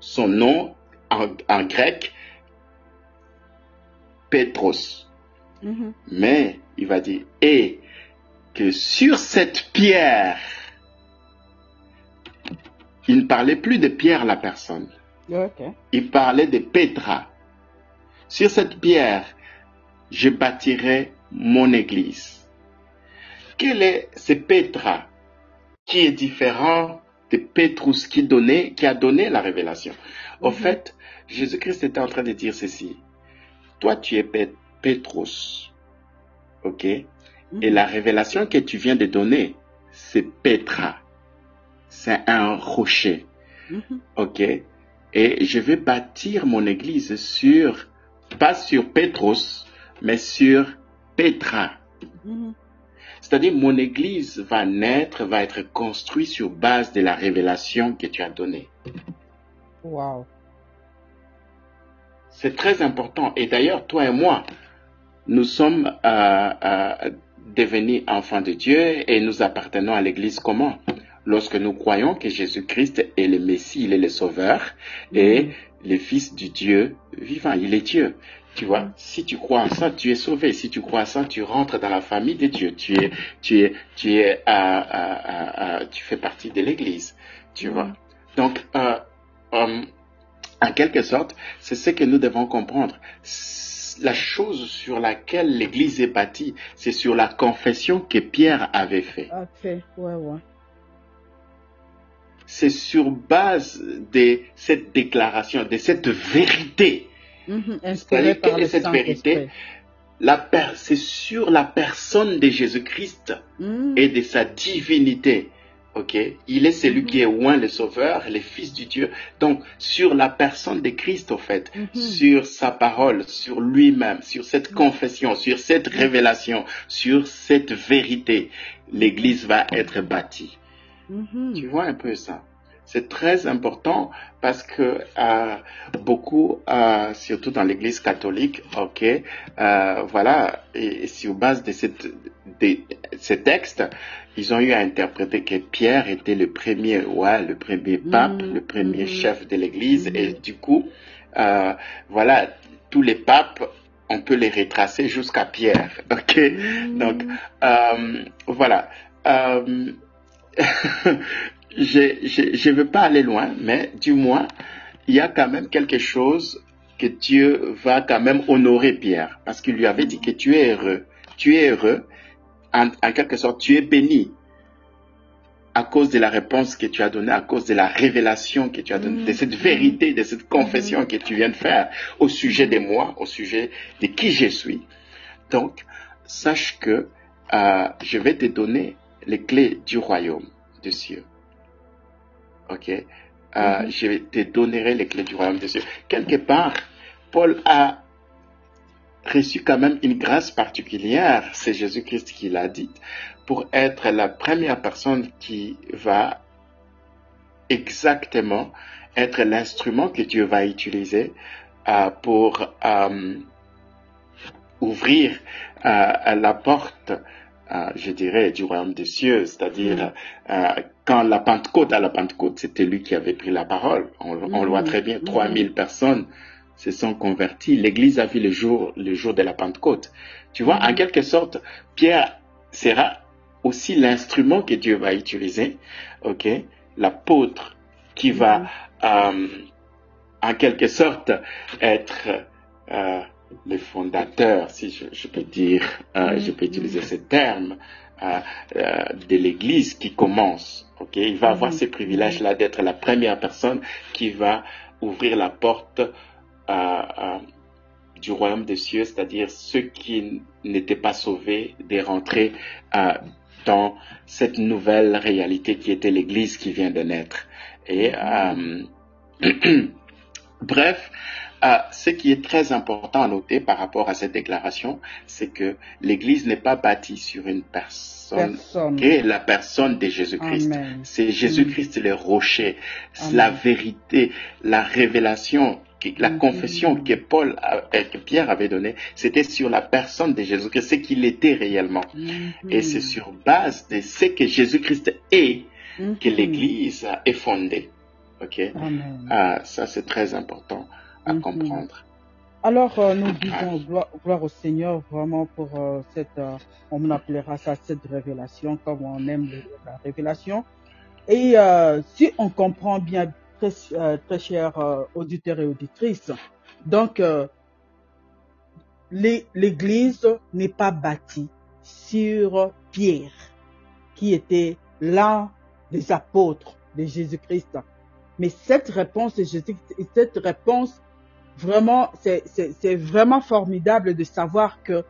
son nom en, en grec, Petros. Mhm. Mais il va dire, et que sur cette pierre, il ne parlait plus de Pierre la personne, il parlait de Petra. Sur cette pierre, je bâtirai mon église. Quel est ce Petra qui est différent de Petrus qui, donnait, qui a donné la révélation? Au Mhm. fait, Jésus-Christ était en train de dire ceci. Toi, tu es Petrus. OK? Et Mhm. la révélation que tu viens de donner, c'est Petra. C'est un rocher. Mhm. OK? Et je vais bâtir mon église sur, pas sur Petrus, mais sur Petra. Mhm. C'est-à-dire, mon église va naître, va être construite sur base de la révélation que tu as donnée. Wow. C'est très important. Et d'ailleurs, toi et moi, nous sommes euh, euh, devenus enfants de Dieu et nous appartenons à l'Église comment? Lorsque nous croyons que Jésus-Christ est le Messie, il est le Sauveur et Mhm. le Fils du Dieu vivant, il est Dieu. Tu vois, si tu crois en ça, tu es sauvé. Si tu crois en ça, tu rentres dans la famille de Dieu. Tu es, tu es, tu es, euh, euh, euh, tu fais partie de l'Église. Tu Mhm. vois. Donc, euh, en quelque sorte, c'est ce que nous devons comprendre. La chose sur laquelle l'Église est bâtie, c'est sur la confession que Pierre avait faite. Ok. Ouais, ouais. C'est sur base de cette déclaration, de cette vérité. Mhm. C'est-à-dire, est cette vérité? c'est sur la personne de Jésus-Christ Mhm. et de sa divinité. Ok, il est celui Mhm. qui est loin le Sauveur, le Fils du Dieu. Donc, sur la personne de Christ, au fait, Mhm. sur sa parole, sur lui-même, sur cette confession, sur cette révélation, sur cette vérité, l'Église va être bâtie. Mhm. Tu vois un peu ça? C'est très important parce que euh, beaucoup, euh, surtout dans l'Église catholique, ok, euh, voilà, et, et sur base de, cette, de ces textes, ils ont eu à interpréter que Pierre était le premier roi, le premier pape, Mhm, le premier mhm. chef de l'Église, et Mhm. du coup, voilà, tous les papes on peut les retracer jusqu'à Pierre. Ok, donc euh, voilà. Euh, je ne veux pas aller loin, mais du moins, il y a quand même quelque chose que Dieu va quand même honorer Pierre, parce qu'il lui avait dit que tu es heureux. Tu es heureux, en, quelque sorte, tu es béni à cause de la réponse que tu as donnée, à cause de la révélation que tu as donnée, de cette vérité, de cette confession que tu viens de faire au sujet de moi, au sujet de qui je suis. Donc, sache que euh, je vais te donner les clés du royaume des cieux. Ok euh, mhm. Je te donnerai les clés du royaume des cieux. Quelque part, Paul a reçu quand même une grâce particulière, c'est Jésus-Christ qui l'a dit, pour être la première personne qui va exactement être l'instrument que Dieu va utiliser euh, pour euh, ouvrir la porte je dirais, du royaume des cieux, c'est-à-dire euh, quand la Pentecôte, à la Pentecôte, c'était lui qui avait pris la parole. On, on le voit très bien, 3000 personnes se sont converties. L'Église a vu le jour, le jour de la Pentecôte. Tu vois, en quelque sorte, Pierre sera aussi l'instrument que Dieu va utiliser, ok, l'apôtre qui va, euh, en quelque sorte, être euh, le fondateur, si je, peux dire, euh, je peux utiliser ce terme, euh, euh, de l'Église qui commence. Ok, il va avoir ce privilège-là d'être la première personne qui va ouvrir la porte du royaume des cieux, c'est-à-dire ceux qui n'étaient pas sauvés, de rentrer dans cette nouvelle réalité qui était l'Église qui vient de naître. Et bref, ah, ce qui est très important à noter par rapport à cette déclaration, c'est que l'Église n'est pas bâtie sur une personne, qui est la personne de Jésus-Christ. C'est Jésus-Christ le rocher, la vérité, la révélation, la confession que Paul, euh, que Pierre avait donnée, c'était sur la personne de Jésus-Christ, ce qu'il était réellement. Mm-hmm. Et c'est sur base de ce que Jésus-Christ est que mm-hmm. l'Église est fondée. Ok, ah, ça c'est très important. Mhm. comprendre. Alors, euh, nous disons gloire, au Seigneur vraiment pour euh, cette, euh, on appellera ça cette révélation, comme on aime la révélation. Et si on comprend bien, très, très chers auditeurs et auditrices, donc l'Église n'est pas bâtie sur Pierre, qui était l'un des apôtres de Jésus-Christ. Mais cette réponse cette réponse Vraiment, c'est vraiment formidable de savoir que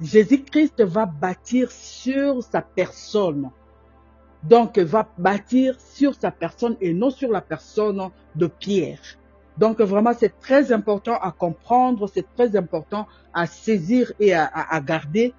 Jésus-Christ va bâtir sur sa personne. Donc, va bâtir sur sa personne et non sur la personne de Pierre. Donc, vraiment, c'est très important à comprendre, c'est très important à saisir et à, garder.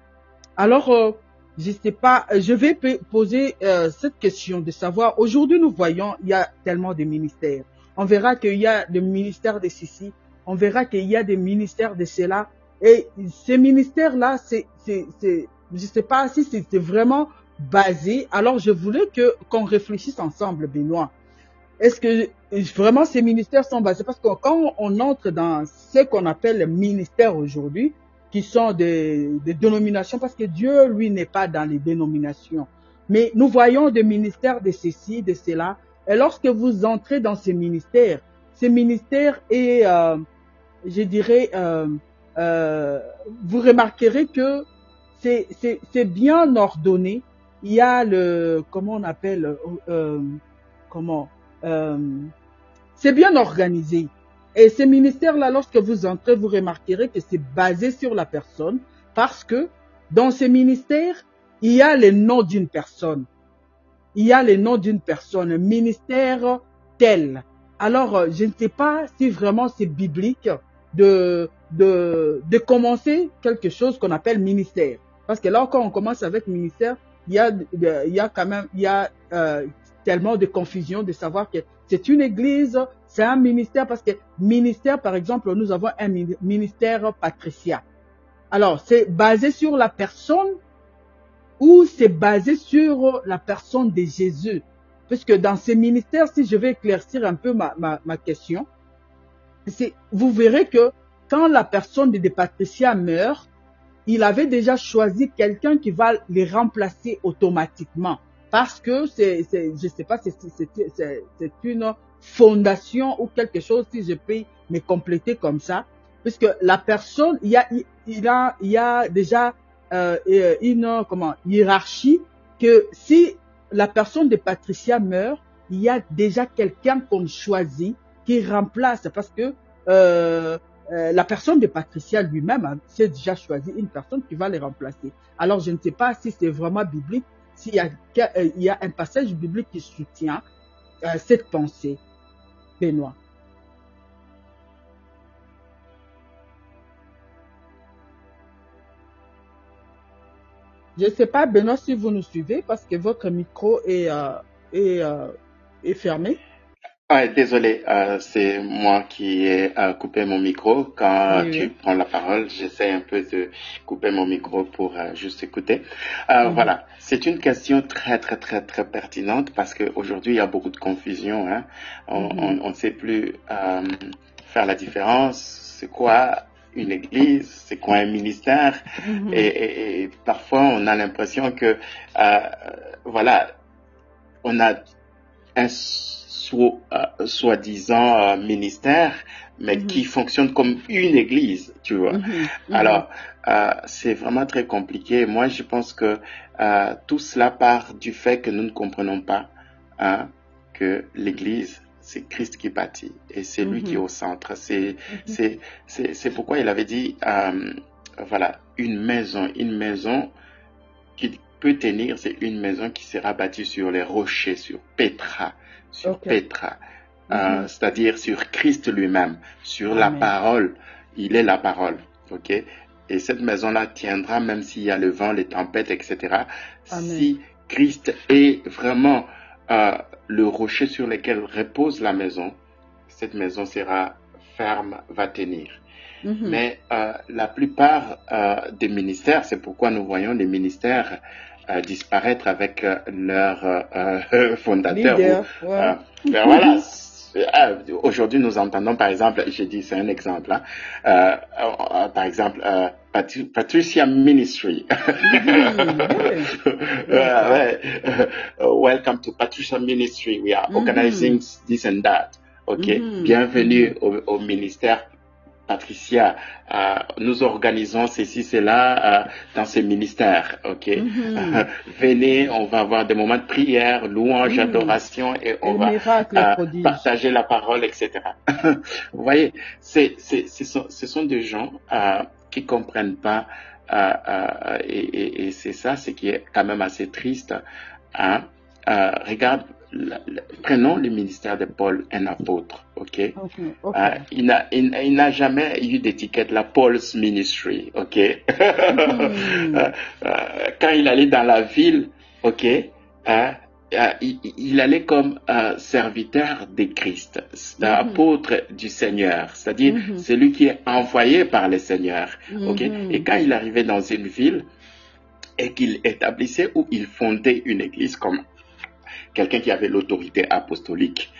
Alors, euh, je sais pas, je vais poser euh, cette question de savoir, aujourd'hui, nous voyons, il y a tellement de ministères on verra qu'il y a des ministères de ceci, on verra qu'il y a des ministères de cela. Et ces ministères-là, c'est, c'est, c'est, je sais pas si c'est vraiment basé. Alors, je voulais que qu'on réfléchisse ensemble, Benoît. Est-ce que vraiment ces ministères sont basés? Parce que quand on entre dans ce qu'on appelle les ministères aujourd'hui, qui sont des, des dénominations, parce que Dieu, lui, n'est pas dans les dénominations. Mais nous voyons des ministères de ceci, de cela, et lorsque vous entrez dans ces ministères, ces ministères et euh, je dirais, euh, euh, vous remarquerez que c'est bien ordonné. Il y a le, comment on appelle, euh, comment, euh, c'est bien organisé. Et ces ministères-là, lorsque vous entrez, vous remarquerez que c'est basé sur la personne parce que dans ces ministères, il y a le nom d'une personne il y a le nom d'une personne, ministère tel. Alors, euh, je ne sais pas si vraiment c'est biblique de, de, de commencer quelque chose qu'on appelle ministère. Parce que là, quand on commence avec ministère, il y a, il y a quand même, il y a euh, tellement de confusion de savoir que c'est une église, c'est un ministère, parce que ministère, par exemple, nous avons un ministère patricia. Alors, c'est basé sur la personne ou c'est basé sur la personne de Jésus. Puisque dans ces ministères, si je vais éclaircir un peu ma, ma, ma question, vous verrez que quand la personne de, de Patricia meurt, il avait déjà choisi quelqu'un qui va les remplacer automatiquement. Parce que c'est, je sais pas, c'est, une fondation ou quelque chose, si je peux me compléter comme ça. Puisque la personne, il a, il a, il y a déjà euh, une comment, hiérarchie que si la personne de Patricia meurt, il y a déjà quelqu'un qu'on choisit qui remplace parce que euh, euh, la personne de Patricia lui-même s'est déjà choisi une personne qui va les remplacer. Alors je ne sais pas si c'est vraiment biblique, s'il y a, euh, il y a un passage biblique qui soutient euh, cette pensée. Benoît. Je ne sais pas, Benoît, si vous nous suivez, parce que votre micro est, euh, est, euh, est fermé. Ah, désolé, euh, c'est moi qui ai coupé mon micro. Quand Oui, tu oui. prends la parole, j'essaie un peu de couper mon micro pour juste écouter. Mhm. Voilà, c'est une question très très très très pertinente parce qu'aujourd'hui il y a beaucoup de confusion. Hein. On Mhm. ne sait plus faire la différence. C'est quoi une église C'est quoi un ministère? Mhm. et, et- et parfois on a l'impression que euh, voilà, on a un so- euh, soi-disant euh, ministère, mais Mhm. qui fonctionne comme une église, tu vois. Mhm. Alors, c'est vraiment très compliqué. Moi, je pense que tout cela part du fait que nous ne comprenons pas hein, que l'Église, c'est Christ qui bâtit et c'est lui Mhm. qui est au centre. C'est Mhm. c'est pourquoi il avait dit euh, voilà une maison, une maison qui peut tenir, c'est une maison qui sera bâtie sur les rochers, sur Petra, sur. Petra, euh, Mhm. c'est-à-dire sur Christ lui-même, sur la parole. Il est la parole, ok? Et cette maison-là tiendra même s'il y a le vent, les tempêtes, etc. Amen. Si Christ est vraiment euh, le rocher sur lequel repose la maison, cette maison sera ferme, va tenir. Mhm. Mais euh, la plupart euh, des ministères, c'est pourquoi nous voyons les ministères euh, disparaître avec leur fondateur. Leader, ou, ouais. ben voilà. c'est- euh, Aujourd'hui, nous entendons, par exemple, je dis, c'est un exemple, hein, euh, euh, par exemple, euh, Patri- Patricia Ministry. Welcome to Patricia Ministry. We are Mhm. organizing this and that. Ok? Mhm. Bienvenue au, au ministère Patricia. Euh, nous organisons ceci, cela euh, dans ce ministère. Ok? Mhm. Venez, on va avoir des moments de prière, louange, Mhm. adoration et Et on va euh, partager la parole, etc. Vous voyez, c'est, ce, sont, ce sont des gens qui comprennent pas, et, et, et c'est ça, ce qui est quand même assez triste. Hein? Regarde, la- la- prenons le ministère de Paul, un apôtre, ok? Euh, il n'a il, il n'a jamais eu d'étiquette, la Paul's Ministry, ok? Mhm. Euh, euh, quand il allait dans la ville, ok, il, il allait comme serviteur de Christ, Mhm. apôtre du Seigneur, c'est-à-dire Mhm. celui qui est envoyé par le Seigneur, ok? Mhm. Et quand il arrivait dans une ville et qu'il établissait ou il fondait une église comme quelqu'un qui avait l'autorité apostolique.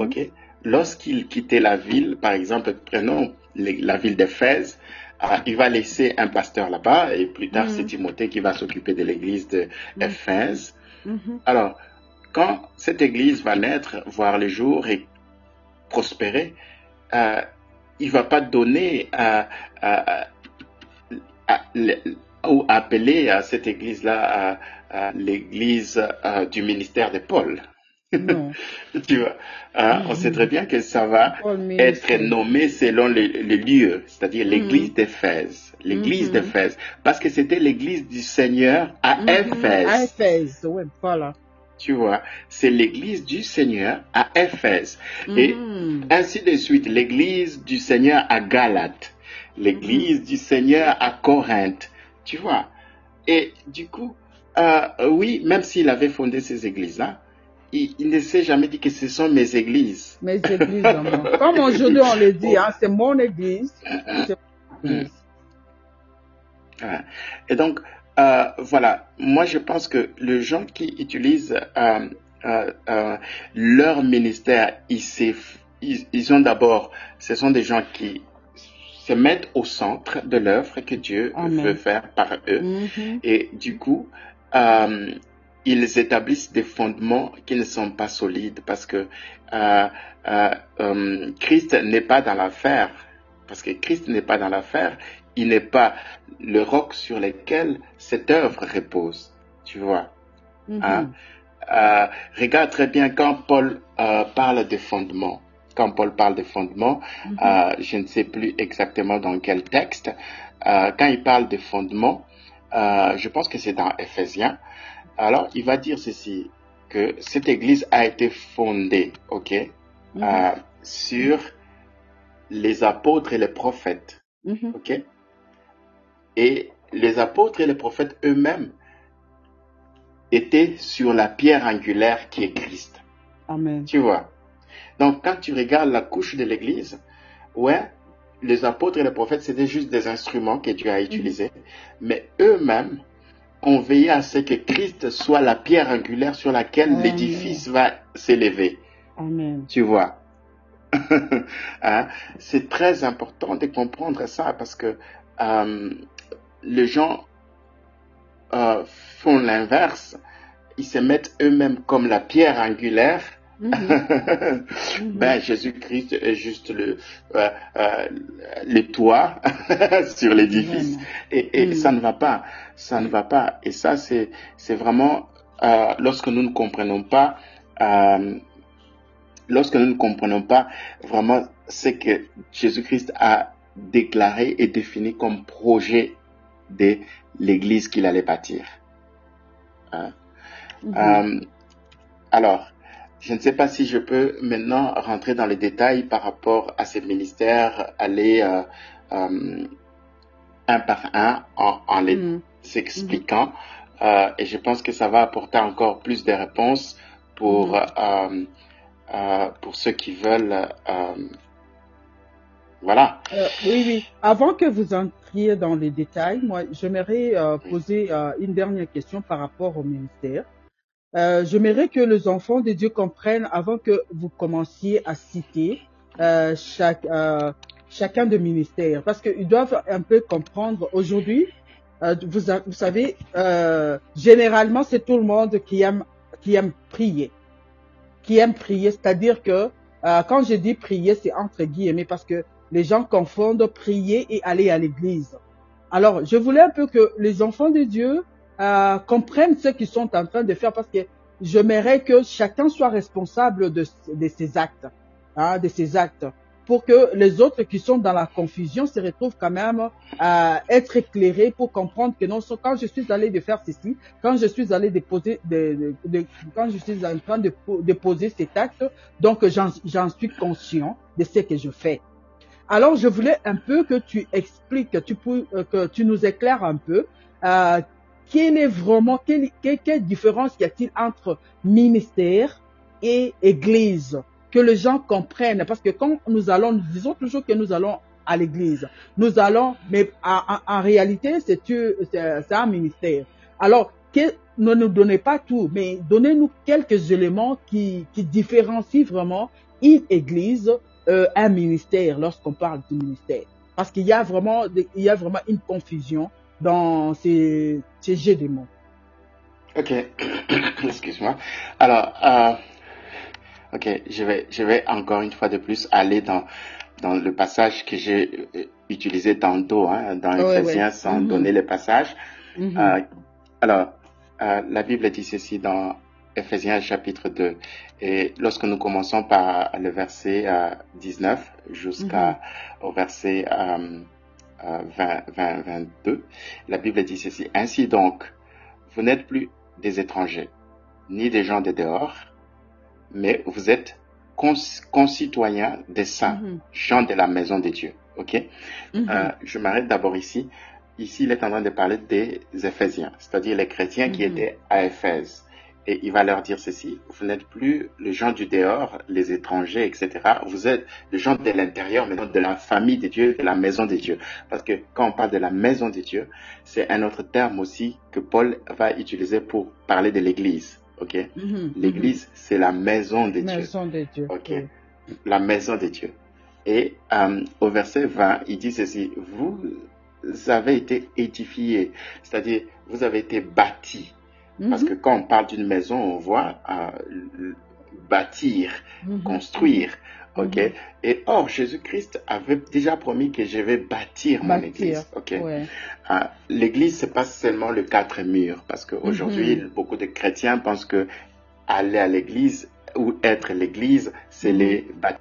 Ok? Lorsqu'il quittait la ville, par exemple, prenons les- la ville d'Éphèse, ah, il va laisser un pasteur là-bas et plus tard Mhm. c'est Timothée qui va s'occuper de l'église d'Éphèse. Mhm. Alors, quand cette église va naître, voir le jour et prospérer, euh, il va pas donner à, à- à- le- ou appeler à cette église-là l'église euh, du ministère de Paul. Tu vois, hein, on sait très bien que ça va être nommé selon les, les lieux, c'est-à-dire Mhm. l'église d'Éphèse, l'église Mhm. d'Éphèse, parce que c'était l'église du Seigneur à. Éphèse. À Éphèse, ouais, voilà. Tu vois, c'est l'église du Seigneur à Éphèse. Et ainsi de suite, l'église du Seigneur à Galate, l'église du Seigneur à Corinthe. Tu vois, et du coup, euh, oui, même s'il avait fondé ces églises-là, il, il ne s'est jamais dit que ce sont mes églises. Mes églises moi. Comme aujourd'hui on le dit, hein, c'est mon église. C'est mon église. Ouais. Et donc, euh, voilà, moi je pense que les gens qui utilisent euh, leur ministère, ils, s'eff- ils, ils ont d'abord, ce sont des gens qui se mettent au centre de l'œuvre que Dieu Amen. veut faire par eux. Mhm. Et du coup, euh, ils établissent des fondements qui ne sont pas solides parce que euh, euh, Christ n'est pas dans l'affaire. Parce que Christ n'est pas dans l'affaire, il n'est pas le roc sur lequel cette œuvre repose. Tu vois. Mhm. Hein? Regarde très bien quand Paul parle des fondements. Quand Paul parle des fondements, Mhm. euh, je ne sais plus exactement dans quel texte. Quand il parle des fondements, euh, je pense que c'est dans Ephésiens. Alors, il va dire ceci que cette église a été fondée, ok, euh, sur les apôtres et les prophètes, Mhm. ok? Et les apôtres et les prophètes eux-mêmes étaient sur la pierre angulaire qui est Christ. Amen. Tu vois? Donc, quand tu regardes la couche de l'église, ouais, les apôtres et les prophètes, c'était juste des instruments que Dieu a utilisés. Mais eux-mêmes ont veillé à ce que Christ soit la pierre angulaire sur laquelle l'édifice va s'élever. Amen. Tu vois. Hein? C'est très important de comprendre ça parce que euh, les gens euh, font l'inverse. Ils se mettent eux-mêmes comme la pierre angulaire Mhm. Mhm. ben, Jésus-Christ est juste le, euh, euh, sur l'édifice. Et, et Mm. ça ne va pas. Ça ne va pas. Et ça, c'est, c'est vraiment, euh, lorsque nous ne comprenons pas, euh, lorsque nous ne comprenons pas vraiment ce que Jésus-Christ a déclaré et défini comme projet de l'église qu'il allait bâtir. Hein? Mhm. Euh, alors, je ne sais pas si je peux maintenant rentrer dans les détails par rapport à ces ministères, aller euh, euh, un par un en, en les Mhm. s'expliquant. Euh, et je pense que ça va apporter encore plus de réponses pour, euh, pour ceux qui veulent. euh, voilà. Euh, oui, oui. Avant que vous entriez dans les détails, moi, j'aimerais euh, poser euh, une dernière question par rapport au ministère. Euh, j'aimerais que les enfants de Dieu comprennent, avant que vous commenciez à citer euh, chaque, euh, chacun de ministères, parce qu'ils doivent un peu comprendre. Aujourd'hui, euh, vous, vous savez, euh, généralement, c'est tout le monde qui aime, qui aime prier, qui aime prier. C'est-à-dire que euh, quand je dis prier, c'est entre guillemets, parce que les gens confondent prier et aller à l'église. Alors, je voulais un peu que les enfants de Dieu euh, comprennent ce qu'ils sont en train de faire parce que j'aimerais que chacun soit responsable de, de ses actes, hein, de ses actes, pour que les autres qui sont dans la confusion se retrouvent quand même à être éclairés pour comprendre que non, quand je suis allé de faire ceci, quand je suis allé déposer, de, de- de- quand je suis en train de, de poser cet acte, donc j'en suis conscient de ce que je fais. Alors, je voulais un peu que tu expliques, que tu, euh, que tu nous éclaires un peu, euh, quelle est vraiment, quelle, quelle, différence y a-t-il entre ministère et église? Que les gens comprennent, parce que quand nous allons, nous disons toujours que nous allons à l'église. Nous allons, mais en, réalité, c'est un ministère. Alors, ne nous donnez pas tout, mais donnez-nous quelques éléments qui, qui différencient vraiment une église euh, un ministère lorsqu'on parle du ministère. Parce qu'il y y a vraiment une confusion dans ces, ces jeux de mots. Ok. Excuse-moi. Alors, euh, ok, je vais, je vais encore une fois de plus aller dans, dans le passage que j'ai euh, utilisé tantôt, hein, dans Ouais, Ephésiens ouais. sans Mhm. donner le passage. Mhm. Euh, alors, euh, la Bible dit ceci dans Ephésiens chapitre 2. Et lorsque nous commençons par le verset euh, 19 jusqu'à au verset euh, euh, 20, 20, 22, la Bible dit ceci. Ainsi donc, vous n'êtes plus des étrangers, ni des gens de dehors, mais vous êtes concitoyens des saints, Mhm. gens de la maison de Dieu. Ok? Mhm. Euh, je m'arrête d'abord ici. Ici, il est en train de parler des Éphésiens, c'est-à-dire les chrétiens qui Mhm. étaient à Éphèse. Et il va leur dire ceci, vous n'êtes plus les gens du dehors, les étrangers, etc. Vous êtes les gens de l'intérieur, mais de la famille de Dieu, de la maison de Dieu. Parce que quand on parle de la maison de Dieu, c'est un autre terme aussi que Paul va utiliser pour parler de l'église. Ok? Mhm. L'église, c'est la maison de Mhm. Dieu. Maison de Dieu. Ok. Oui. La maison de Dieu. Et euh, au verset 20, il dit ceci, vous avez été édifiés, c'est-à-dire vous avez été bâtis. Parce que quand on parle d'une maison, on voit euh, bâtir, Mhm. construire. OK? Mhm. Et or, Jésus-Christ avait déjà promis que je vais bâtir mon Bâtir, église. OK? Ouais. Ah, L'église, c'est pas seulement le quatre murs, parce qu'aujourd'hui, Mhm. beaucoup de chrétiens pensent que aller à l'église ou être l'église, c'est Mhm. les, bâ-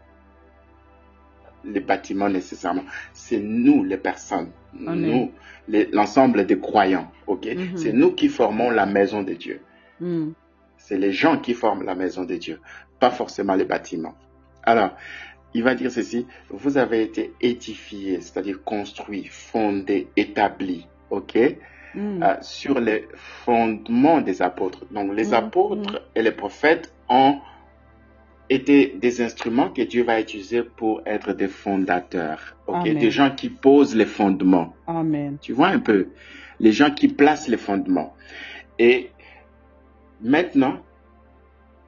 les bâtiments nécessairement. C'est nous, les personnes, Amen. nous, l'ensemble des croyants. Ok, Mhm. c'est nous qui formons la maison de Dieu. Mm. C'est les gens qui forment la maison de Dieu, pas forcément les bâtiments. Alors, il va dire ceci, vous avez été édifiés, c'est-à-dire construits, fondés, établis, ok, Mm. euh, sur les fondements des apôtres. Donc, les Mhm. apôtres et les prophètes ont été des instruments que Dieu va utiliser pour être des fondateurs, des gens qui posent les fondements. Amen. Tu vois un peu? Les gens qui placent les fondements. Et maintenant,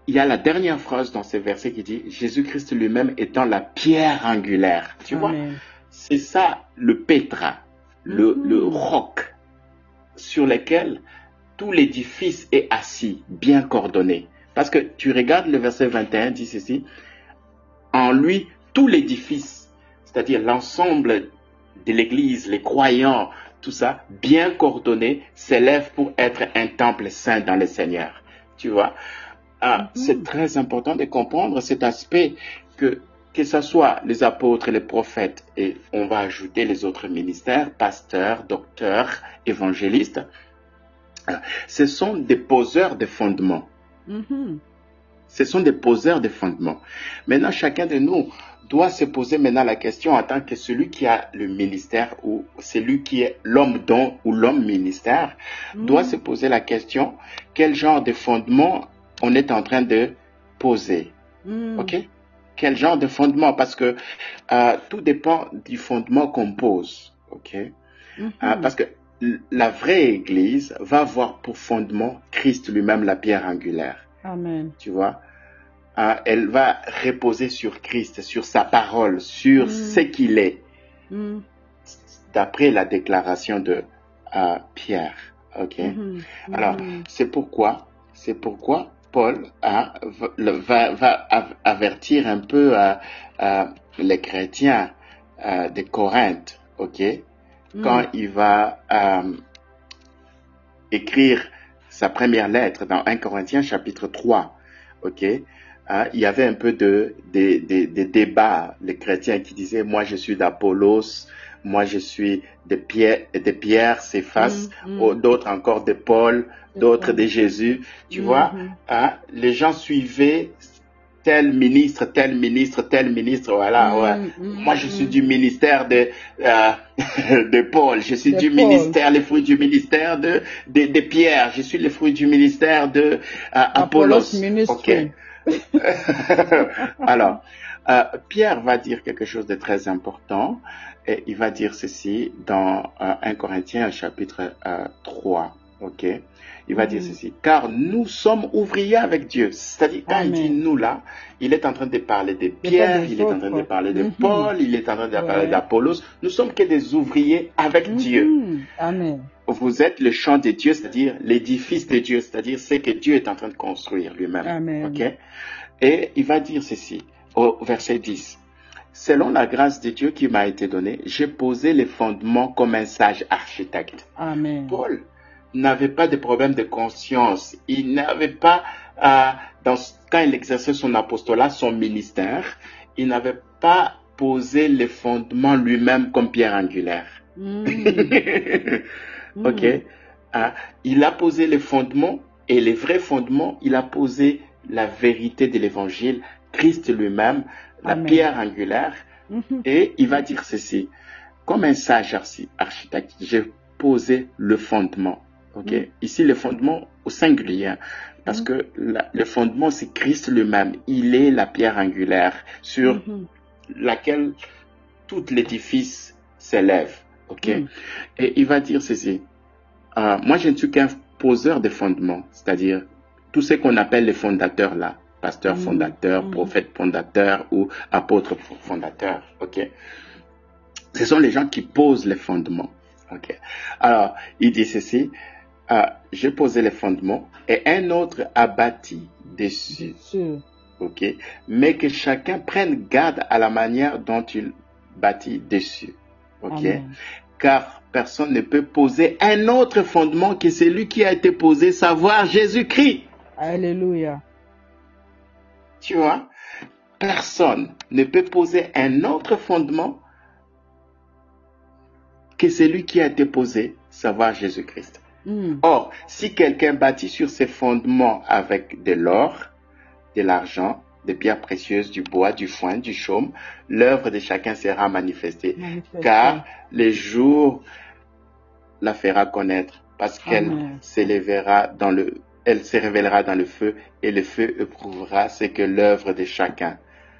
il y a la dernière phrase dans ces versets qui dit Jésus-Christ lui-même étant la pierre angulaire. Tu vois, c'est ça le pétra, le, Mhm. le roc sur lequel tout l'édifice est assis, bien coordonné. Parce que tu regardes le verset 21, dit ceci, en lui, tout l'édifice, c'est-à-dire l'ensemble de l'Église, les croyants, tout ça, bien coordonné, s'élève pour être un temple saint dans le Seigneur. Tu vois, Ah, Mhm. c'est très important de comprendre cet aspect que que ce soit les apôtres, les prophètes, et on va ajouter les autres ministères, pasteurs, docteurs, évangélistes, euh, ce sont des poseurs de fondements. Mhm. Ce sont des poseurs de fondements. Maintenant, chacun de nous doit se poser maintenant la question en tant que celui qui a le ministère ou celui qui est l'homme don ou l'homme ministère, doit se poser la question quel genre de fondement on est en train de poser? Mm. OK? Quel genre de fondement? Parce que euh, tout dépend du fondement qu'on pose. OK? Mhm. Euh, Parce que la vraie Église va avoir pour fondement Christ lui-même, la pierre angulaire Amen. tu vois? Euh, elle va reposer sur Christ, sur sa parole, sur Mm. ce qu'il est, Mm. d'après la déclaration de euh, Pierre. Ok? Mhm. Alors, Mhm. c'est pourquoi, c'est pourquoi Paul hein, va, avertir un peu euh, euh, les chrétiens de Corinthe, ok, Mm. quand il va euh, écrire sa première lettre dans 1 Corinthiens chapitre 3, ok, hein, il y avait un peu de, de, de, de débat, les chrétiens qui disaient, moi je suis d'Apollos, moi je suis de Pierre, de Pierre, Céphas, Mm, mm. d'autres encore de Paul, d'autres de Jésus, tu vois, hein, les gens suivaient tel ministre, tel ministre, tel ministre, voilà, Mm, ouais. mm, Moi, je suis mm. du ministère de, euh, de Paul. Je suis du Paul. ministère, les fruits du ministère de, de, de Pierre. Je suis le fruit du ministère de euh, Apollos. Apollos. Ok. Alors, euh, Pierre va dire quelque chose de très important. Et il va dire ceci dans euh, 1 Corinthiens chapitre euh, 3. Ok. Il va dire Mhm. ceci. Car nous sommes ouvriers avec Dieu. C'est-à-dire, quand il dit nous là, il est en train de parler de Pierre, il est en train de parler de Mhm. Paul, il est en train de parler d'Apollos. Nous sommes que des ouvriers avec Dieu. Mhm. Amen. Vous êtes le champ de Dieu, c'est-à-dire l'édifice de Dieu, c'est-à-dire ce que Dieu est en train de construire lui-même. Amen. Ok? Et il va dire ceci au verset 10. Selon la grâce de Dieu qui m'a été donnée, j'ai posé les fondements comme un sage architecte. Amen. Paul n'avait pas de problème de conscience. Il n'avait pas, euh, dans, quand il exerçait son apostolat, son ministère, il n'avait pas posé les fondements lui-même comme pierre angulaire. Mhm. ok. Mhm. Hein, il a posé les fondements et les vrais fondements, il a posé la vérité de l'évangile, Christ lui-même, la pierre angulaire, Mhm. et il va dire ceci. Comme un sage archi- architecte, j'ai posé le fondement. Ok? Mm. Ici, le fondement au singulier. Parce Mm. que la- le fondement, c'est Christ lui-même. Il est la pierre angulaire sur Mhm. laquelle tout l'édifice s'élève. Ok? Mm. Et il va dire ceci. Euh, moi, je ne suis qu'un poseur de fondements, c'est-à-dire tous ceux qu'on appelle les fondateurs là. pasteur Amen. fondateur, Mhm. prophète fondateur ou apôtre fondateur. Ok? Ce sont les gens qui posent les fondements. Ok? Alors, il dit ceci j'ai posé les fondements et un autre a bâti dessus. Ok? Mais que chacun prenne garde à la manière dont il bâtit dessus. Ok? Amen. Car personne ne peut poser un autre fondement que celui qui a été posé, savoir Jésus-Christ. Alléluia. Tu vois, personne ne peut poser un autre fondement que celui qui a été posé, savoir Jésus-Christ. Hmm. Or, si quelqu'un bâtit sur ses fondements avec de l'or, de l'argent, des pierres précieuses, du bois, du foin, du chaume, l'œuvre de chacun sera manifestée, Manifesté. car les jours la fera connaître, parce qu'elle s'élèvera dans le, elle se révélera dans le feu, et le feu éprouvera ce que l'œuvre de chacun.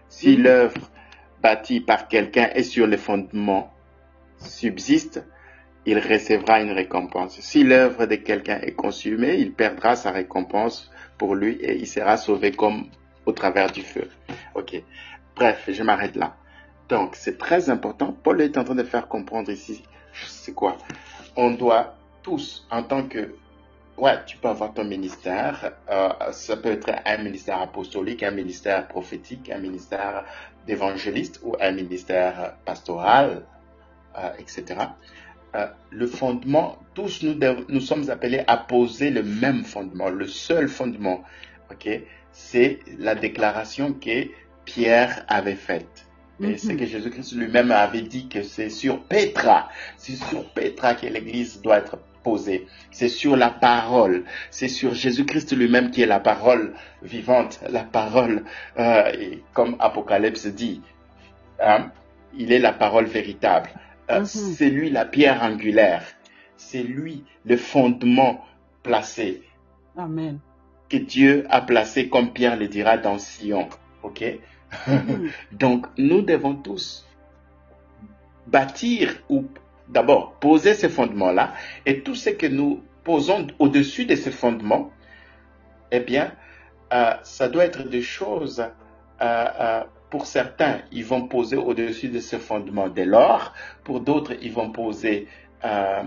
Si Mhm. l'œuvre bâtie par quelqu'un est sur le fondement subsiste, il recevra une récompense. Si l'œuvre de quelqu'un est consumée, il perdra sa récompense pour lui et il sera sauvé comme au travers du feu. Ok. Bref, je m'arrête là. Donc, c'est très important. Paul est en train de faire comprendre ici, c'est quoi? On doit tous, en tant que Ouais, tu peux avoir ton ministère. Euh, ça peut être un ministère apostolique, un ministère prophétique, un ministère d'évangéliste ou un ministère pastoral, euh, etc. Euh, le fondement, tous nous, sommes appelés à poser le même fondement, le seul fondement. Ok, c'est la déclaration que Pierre avait faite. Et Mhm. c'est que Jésus-Christ lui-même avait dit que c'est sur Petra, c'est sur Petra que l'Église doit être posée. C'est sur la parole, c'est sur Jésus-Christ lui-même qui est la parole vivante, la parole, euh, comme Apocalypse dit, hein, il est la parole véritable. Euh, Mhm. C'est lui la pierre angulaire, c'est lui le fondement placé Amen. que Dieu a placé comme Pierre le dira dans Sion. Ok? Mhm. Donc, nous devons tous bâtir ou d'abord poser ces fondements-là et tout ce que nous posons au-dessus de ces fondements, eh bien, euh, ça doit être des choses, euh, euh, pour certains, ils vont poser au-dessus de ces fondements de l'or, pour d'autres, ils vont poser euh,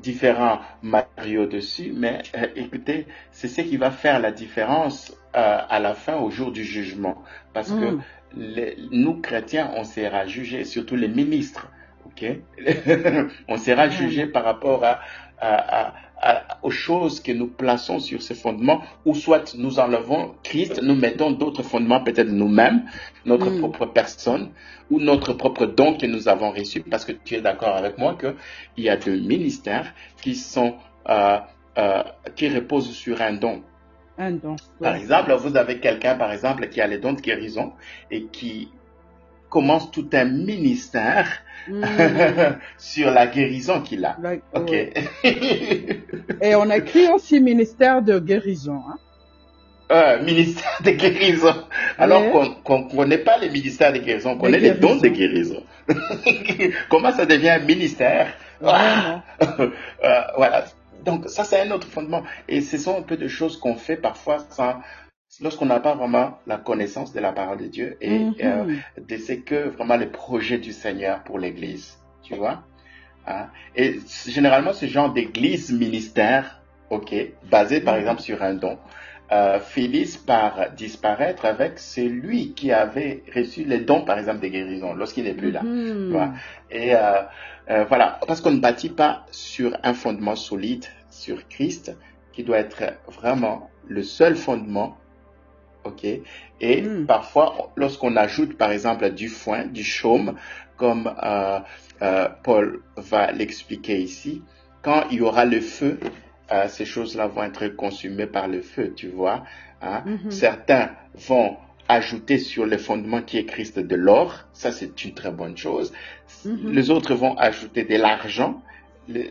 différents matériaux dessus, mais euh, écoutez, c'est ce qui va faire la différence euh, à la fin, au jour du jugement. Parce que Mm. les- nous, chrétiens, on sera jugés, surtout les ministres, ok? On sera jugés par rapport à, à- à- à- aux choses que nous plaçons sur ces fondements, ou soit nous enlevons Christ, nous mettons d'autres fondements, peut-être nous-mêmes, notre Mm. propre personne, ou notre propre don que nous avons reçu, parce que tu es d'accord avec moi qu'il y a deux ministères qui sont euh, euh, qui reposent sur un don. Un don. Par exemple, vous avez quelqu'un, par exemple, qui a les dons de guérison et qui commence tout un ministère Mm. sur la guérison qu'il a. Like, Ok. ouais. Et on écrit aussi ministère de guérison. Hein? Euh, ministère de guérison. Alors Ouais. qu'on qu'on connaît pas les ministères de guérison, on connaît les dons de guérison. Comment ça devient un ministère? Vraiment. Euh, Voilà. Donc ça c'est un autre fondement. Et ce sont un peu de choses qu'on fait parfois sans lorsqu'on n'a pas vraiment la connaissance de la parole de Dieu et Mhm. euh, de ce que vraiment le projet du Seigneur pour l'Église. Tu vois Hein? Et généralement, ce genre d'église ministère, ok, basé par Mhm. exemple sur un don, euh, finissent par disparaître avec celui qui avait reçu les dons, par exemple, des guérisons, lorsqu'il n'est plus là. Mhm. Et euh, euh, voilà, parce qu'on ne bâtit pas sur un fondement solide, sur Christ, qui doit être vraiment le seul fondement, ok. Et Mm. parfois, lorsqu'on ajoute, par exemple, du foin, du chaume, comme euh, euh, Paul va l'expliquer ici, quand il y aura le feu, euh, ces choses-là vont être consumées par le feu, tu vois. hein. Mhm. Certains vont ajouter sur le fondement qui est Christ de l'or, ça c'est une très bonne chose. Les autres vont ajouter de l'argent. Euh,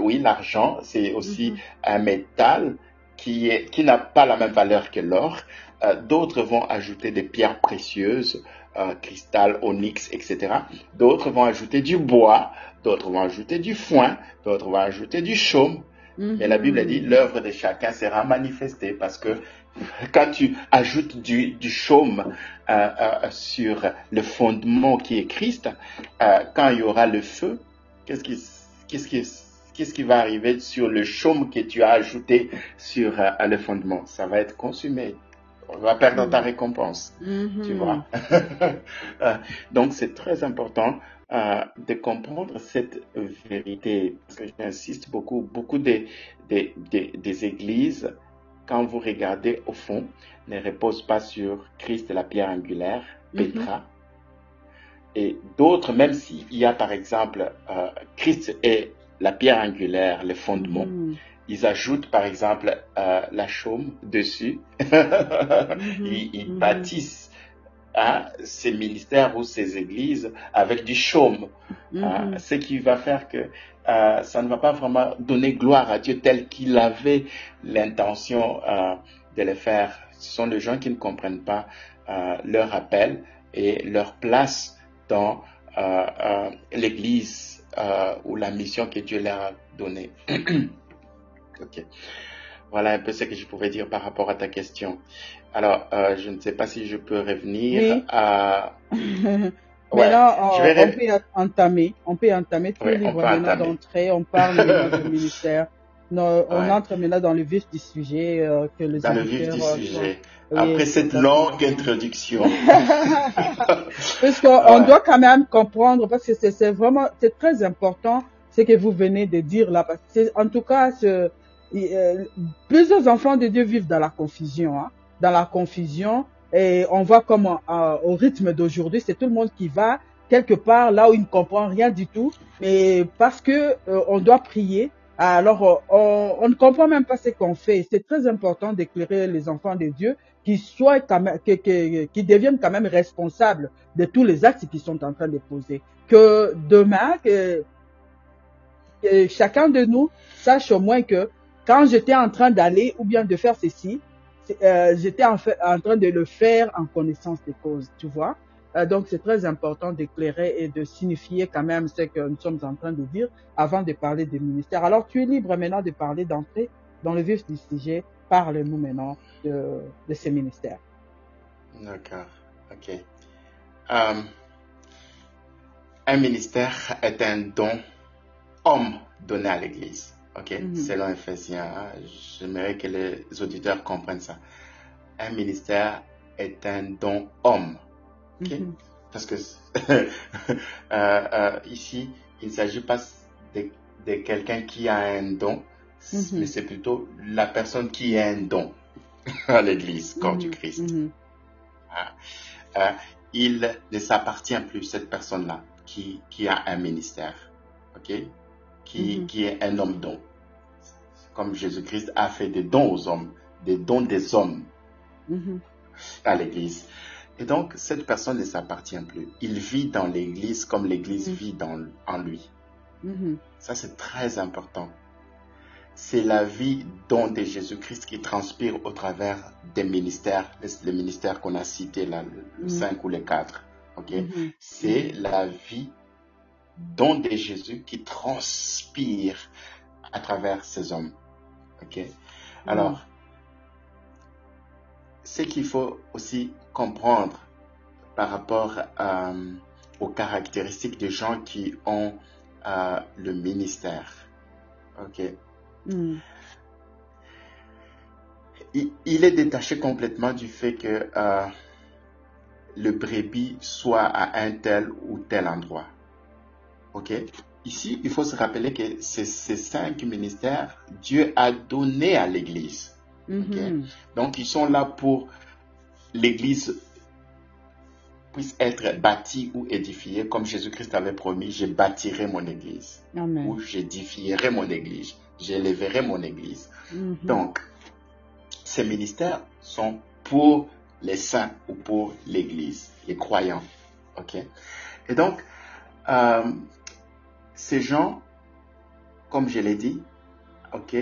oui, l'argent, c'est aussi un métal qui est qui n'a pas la même valeur que l'or. Euh, D'autres vont ajouter des pierres précieuses, euh, cristal, onyx, etc. D'autres vont ajouter du bois, d'autres vont ajouter du foin, d'autres vont ajouter du chaume. Mais la Bible dit l'œuvre de chacun sera manifestée parce que quand tu ajoutes du, du chaume euh, euh, sur le fondement qui est Christ, quand il y aura le feu, qu'est-ce qui, qu'est-ce qui, qu'est-ce qui va arriver sur le chaume que tu as ajouté sur le fondement Ça va être consumé. On va perdre ta récompense. Tu vois Donc c'est très important de comprendre cette vérité. Parce que j'insiste beaucoup, beaucoup des, des, des, des églises quand vous regardez au fond, ne repose pas sur Christ la pierre angulaire, mhm. Petra. Et d'autres, même s'il y a par exemple euh, Christ est la pierre angulaire, le fondement, mhm. ils ajoutent par exemple euh, la chaume dessus. Mhm. ils, bâtissent hein, ces ministères ou ces églises avec du chaume. Hein, ce qui va faire que euh, ça ne va pas vraiment donner gloire à Dieu tel qu'il avait l'intention euh, de le faire. Ce sont des gens qui ne comprennent pas leur appel et leur place dans l'Église ou la mission que Dieu leur a donnée. ok. Voilà un peu ce que je pouvais dire par rapport à ta question. Alors, je ne sais pas si je peux revenir à... Maintenant, on, peut entamer, on peut entamer tous les livres maintenant d'entrée, on parle du ministère. on entre maintenant dans le vif du sujet euh, que les Dans le vif du euh, sujet. Après cette longue introduction. parce qu'on doit quand même comprendre, parce que c'est vraiment, c'est très important ce que vous venez de dire là. Parce que en tout cas, ce, euh, plusieurs enfants de Dieu vivent dans la confusion. Hein, dans la confusion. Et on voit comme euh, au rythme d'aujourd'hui, c'est tout le monde qui va quelque part là où il ne comprend rien du tout, mais parce que euh, on doit prier. Alors on, on, ne comprend même pas ce qu'on fait. C'est très important d'éclairer les enfants de Dieu qui soient qui, deviennent quand même responsables de tous les actes qu'ils sont en train de poser. Que demain, chacun de nous sache au moins que quand j'étais en train d'aller ou bien de faire ceci, euh, j'étais en, train de le faire en connaissance des causes, tu vois. Euh, donc c'est très important d'éclairer et de signifier quand même ce que nous sommes en train de dire avant de parler des ministères. Alors tu es libre maintenant de parler d'entrer dans le vif du sujet. Parle-nous maintenant de, de, ces ministères. D'accord, ok. Um, un ministère est un don homme donné à l'Église. OK? Mm -hmm. Selon Ephésiens, j'aimerais que les auditeurs comprennent ça. Un ministère est un don homme. Mhm. Parce que euh, euh, ici, il ne s'agit pas de, de quelqu'un qui a un don, mhm. mais c'est plutôt la personne qui a un don à l'Église, corps du mhm. Christ. Ah. Euh, il ne s'appartient plus, cette personne-là, qui, qui a un ministère. OK? Qui, qui est un homme don. Comme Jésus-Christ a fait des dons aux hommes, des dons des hommes à l'Église. Et donc, cette personne ne s'appartient plus. Il vit dans l'Église comme l'Église mm-hmm. vit dans, en lui. Mm-hmm. Ça, c'est très important. C'est la vie don de Jésus-Christ qui transpire au travers des ministères, les, ministères qu'on a cités là, le 5 ou les 4. Okay? C'est la vie don de Jésus qui transpire à travers ces hommes. Ok? Alors, ce qu'il faut aussi comprendre par rapport euh, aux caractéristiques des gens qui ont euh, le ministère. Ok. Hmm. Il, est détaché complètement du fait que euh, le brebis soit à un tel ou tel endroit. OK Ici, il faut se rappeler que ces, cinq ministères, Dieu a donné à l'Église. Mhm. Donc, ils sont là pour l'Église puisse être bâtie ou édifiée, comme Jésus-Christ avait promis, je bâtirai mon Église. Ou j'édifierai mon Église. J'élèverai mon Église. Mhm. Donc, ces ministères sont pour les saints ou pour l'Église, les croyants. OK? Et donc, euh, ces gens, comme je l'ai dit, ok,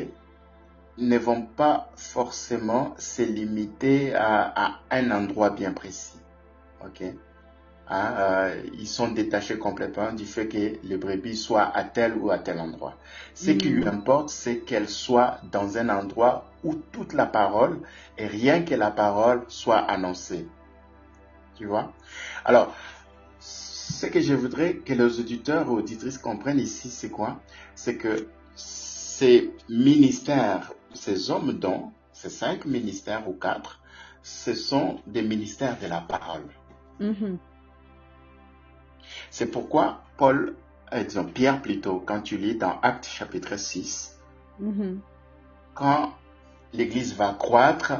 ne vont pas forcément se limiter à, un endroit bien précis. Ok? Hein, euh, ils sont détachés complètement du fait que les brebis soient à tel ou à tel endroit. Ce qui lui importe, c'est qu'elles soient dans un endroit où toute la parole et rien que la parole soit annoncée. Tu vois? Alors, ce que je voudrais que les auditeurs ou auditrices comprennent ici, c'est quoi? C'est que ces ministères, ces hommes dont, ces cinq ministères ou quatre, ce sont des ministères de la parole. Mhm. C'est pourquoi Paul, euh, disons Pierre plutôt, quand tu lis dans Actes chapitre 6, Mhm. quand l'Église va croître,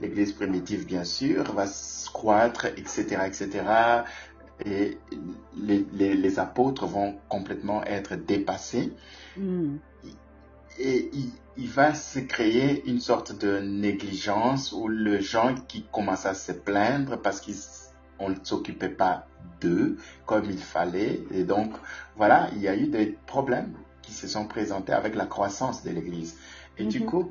l'Église primitive bien sûr, va croître, etc., etc., et les, les- les apôtres vont complètement être dépassés, Mhm. Et il, il va se créer une sorte de négligence où les gens qui commencent à se plaindre parce qu'on ne s'occupait pas d'eux comme il fallait. Et donc, voilà, il y a eu des problèmes qui se sont présentés avec la croissance de l'Église. Et du Mhm. coup,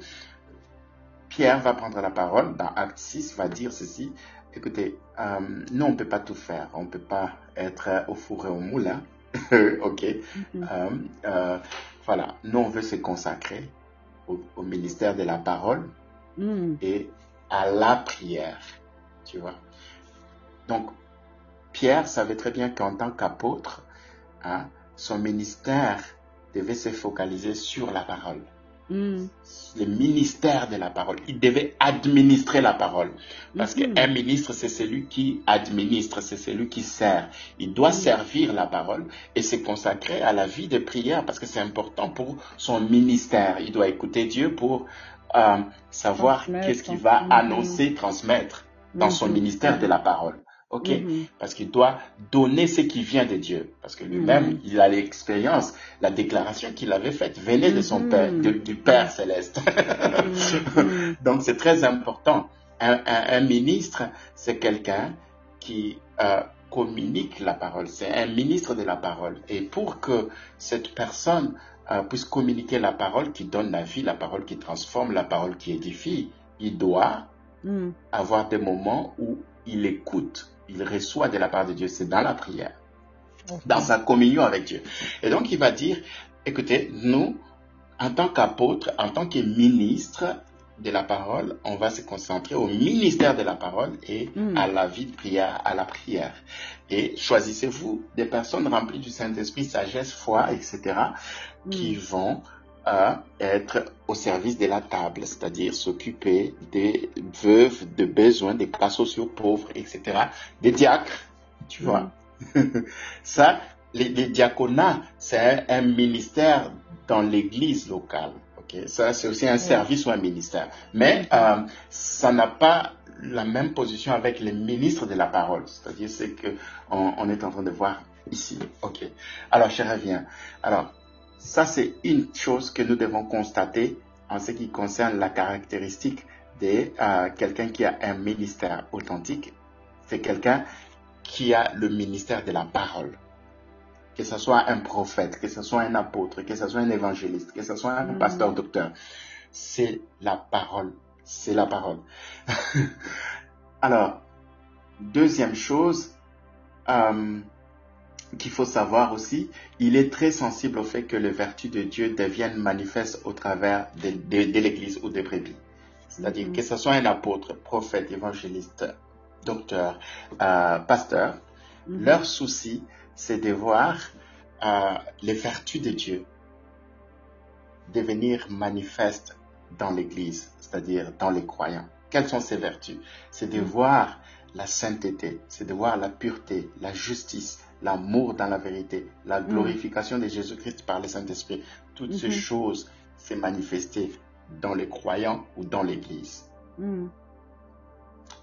Pierre va prendre la parole dans Acte 6, va dire ceci. Écoutez, euh, nous, on ne peut pas tout faire. On ne peut pas être au four et au moulin. ok. Mhm. Euh, euh, voilà, nous on veut se consacrer au, au ministère de la parole Mhm. et à la prière, tu vois. Donc, Pierre savait très bien qu'en tant qu'apôtre, hein, son ministère devait se focaliser sur la parole. Mhm. Le ministère de la parole. Il devait administrer la parole. Parce qu'un ministre, c'est celui qui administre, c'est celui qui sert. Il doit Mhm. servir la parole et se consacrer à la vie de prière parce que c'est important pour son ministère. Il doit écouter Dieu pour euh, savoir qu'est-ce qu'il va annoncer, transmettre dans son Mhm. ministère de la parole. OK Mhm. Parce qu'il doit donner ce qui vient de Dieu. Parce que lui-même, Mhm. il a l'expérience, la déclaration qu'il avait faite venait de son. Père, de- du Père céleste. Donc c'est très important. Un, un- un ministre, c'est quelqu'un qui euh, communique la parole. C'est un ministre de la parole. Et pour que cette personne euh, puisse communiquer la parole qui donne la vie, la parole qui transforme, la parole qui édifie, il doit Mhm. avoir des moments où il écoute, il reçoit de la part de Dieu. C'est dans la prière dans sa communion avec Dieu. Et donc il va dire, écoutez, nous, en tant qu'apôtres, en tant que ministres de la parole, on va se concentrer au ministère de la parole et Mm. à la vie de prière, à la prière. Et choisissez-vous des personnes remplies du Saint-Esprit, sagesse, foi, etc., qui Mhm. vont euh, être au service de la table, c'est-à-dire s'occuper des veuves, de besoins, des cas sociaux pauvres, etc., des diacres, tu vois. Ça, les, les diaconats, c'est un, un ministère dans l'église locale. ok? Ça, c'est aussi un service ou un ministère. Mais euh, ça n'a pas la même position avec les ministres de la parole. C'est-à-dire, c'est que on, on est en train de voir ici. Ok? Alors, je reviens. Alors, ça, c'est une chose que nous devons constater en ce qui concerne la caractéristique de euh, quelqu'un qui a un ministère authentique. C'est quelqu'un qui a le ministère de la parole. Que ce soit un prophète, que ce soit un apôtre, que ce soit un évangéliste, que ce soit un Mhm. pasteur docteur. C'est la parole. C'est la parole. Alors, deuxième chose euh, qu'il faut savoir aussi, il est très sensible au fait que les vertus de Dieu deviennent manifestes au travers de, de- de l'Église ou des brebis. C'est-à-dire Mhm. que ce soit un apôtre, prophète, évangéliste, docteur, euh, pasteur, Mhm. leur souci, c'est de voir euh, les vertus de Dieu devenir manifestes dans l'Église, c'est-à-dire dans les croyants. Quelles sont ces vertus? C'est de Mm. voir la sainteté, c'est de voir la pureté, la justice, l'amour dans la vérité, la Mm. glorification de Jésus-Christ par le Saint-Esprit. Toutes ces Mhm. choses se manifester dans les croyants ou dans l'Église. Mhm.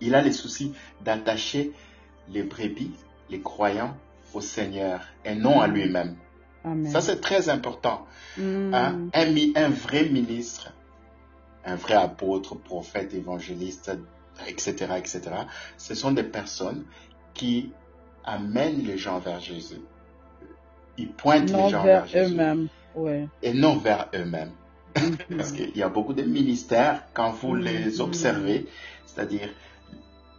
Il a le souci d'attacher les brebis, les croyants, au Seigneur et non à Mm. lui-même. Ça, c'est très important. Hein. Un, un vrai ministre, un vrai apôtre, prophète, évangéliste, etc., etc., ce sont des personnes qui amènent les gens vers Jésus. Ils pointent non les gens vers vers eux-mêmes. Ouais. et non vers eux-mêmes. Mhm. Parce qu'il y a beaucoup de ministères, quand vous Mhm. les observez, c'est-à-dire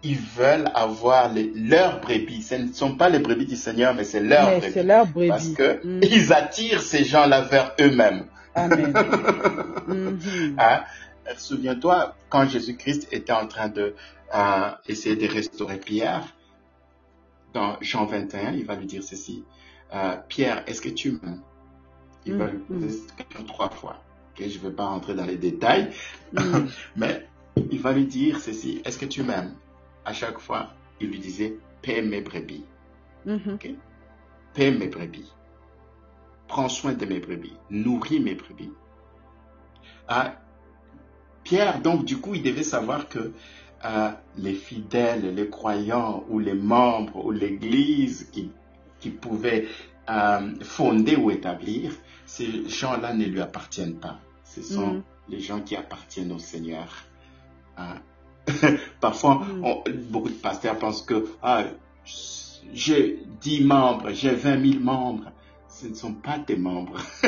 ils veulent avoir les, leurs brebis. Ce ne sont pas les brebis du Seigneur, mais c'est leurs brebis. c'est leur brebis. Parce que Mm. ils attirent ces gens-là vers eux-mêmes. Amen. Mhm. Hein? Souviens-toi, quand Jésus-Christ était en train de euh, essayer de restaurer Pierre, dans Jean 21, il va lui dire ceci. Euh, Pierre, est-ce que tu m'aimes Il va lui poser cette question trois fois. Ok, Je ne vais pas rentrer dans les détails, Mm. mais il va lui dire ceci. Est-ce que tu m'aimes? À chaque fois, il lui disait, paie mes brebis. Mhm. Paie mes brebis. Prends soin de mes brebis. Nourris mes brebis. Ah, Pierre, donc, du coup, il devait savoir que les fidèles, les croyants ou les membres ou l'Église qui, qui pouvaient euh, fonder ou établir, ces gens-là ne lui appartiennent pas. Ce sont Mm. les gens qui appartiennent au Seigneur. Hein? Parfois, Mm. on- beaucoup de pasteurs pensent que ah, j'ai 10 membres, j'ai 20 000 membres. Ce ne sont pas tes membres.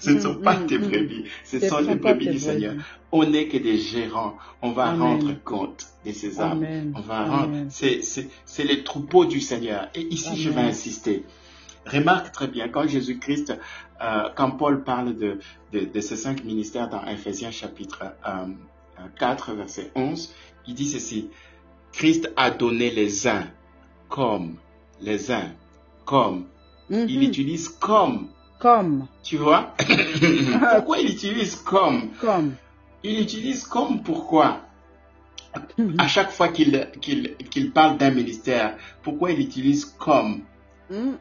Ce ne sont Mm, pas mm, tes mm. brebis. Ce sont les brebis du Seigneur. On n'est que des gérants. On va Amen. rendre compte de ces âmes. Amen. On va rendre. Amen. C'est, c'est, c'est les troupeaux du Seigneur. Et ici, je vais insister. Remarque très bien, quand Jésus-Christ, euh, quand Paul parle de, de, de ces cinq ministères dans Ephésiens chapitre euh, 4, verset 11, il dit ceci. Christ a donné les uns comme, les uns comme. Il Mhm. utilise comme. Comme, Tu vois? Pourquoi il utilise comme? Comme. Il utilise comme pourquoi? À chaque fois qu'il parle d'un ministère, pourquoi il utilise comme? Mhm.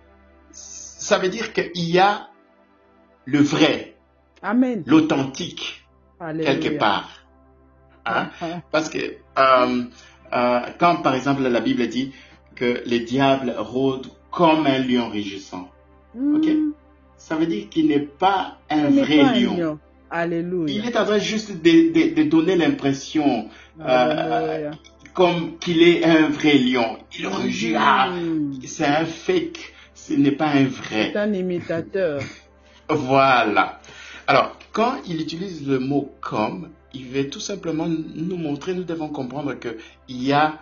Ça veut dire qu'il y a le vrai, Amen. l'authentique, quelque part. Hein? Ah, Parce que euh, euh, quand par exemple la Bible dit que les diables rôdent comme un lion rugissant, mhm. Ok? ça veut dire qu'il n'est pas un vrai pas un lion. Alléluia. Il est en train juste de, de- de donner l'impression Alléluia. comme qu'il est un vrai lion. Il rugit, ah, Mhm. c'est un fake, ce n'est pas un vrai. C'est un imitateur. Voilà. Alors, quand il utilise le mot comme, il veut tout simplement nous montrer, nous devons comprendre que il y a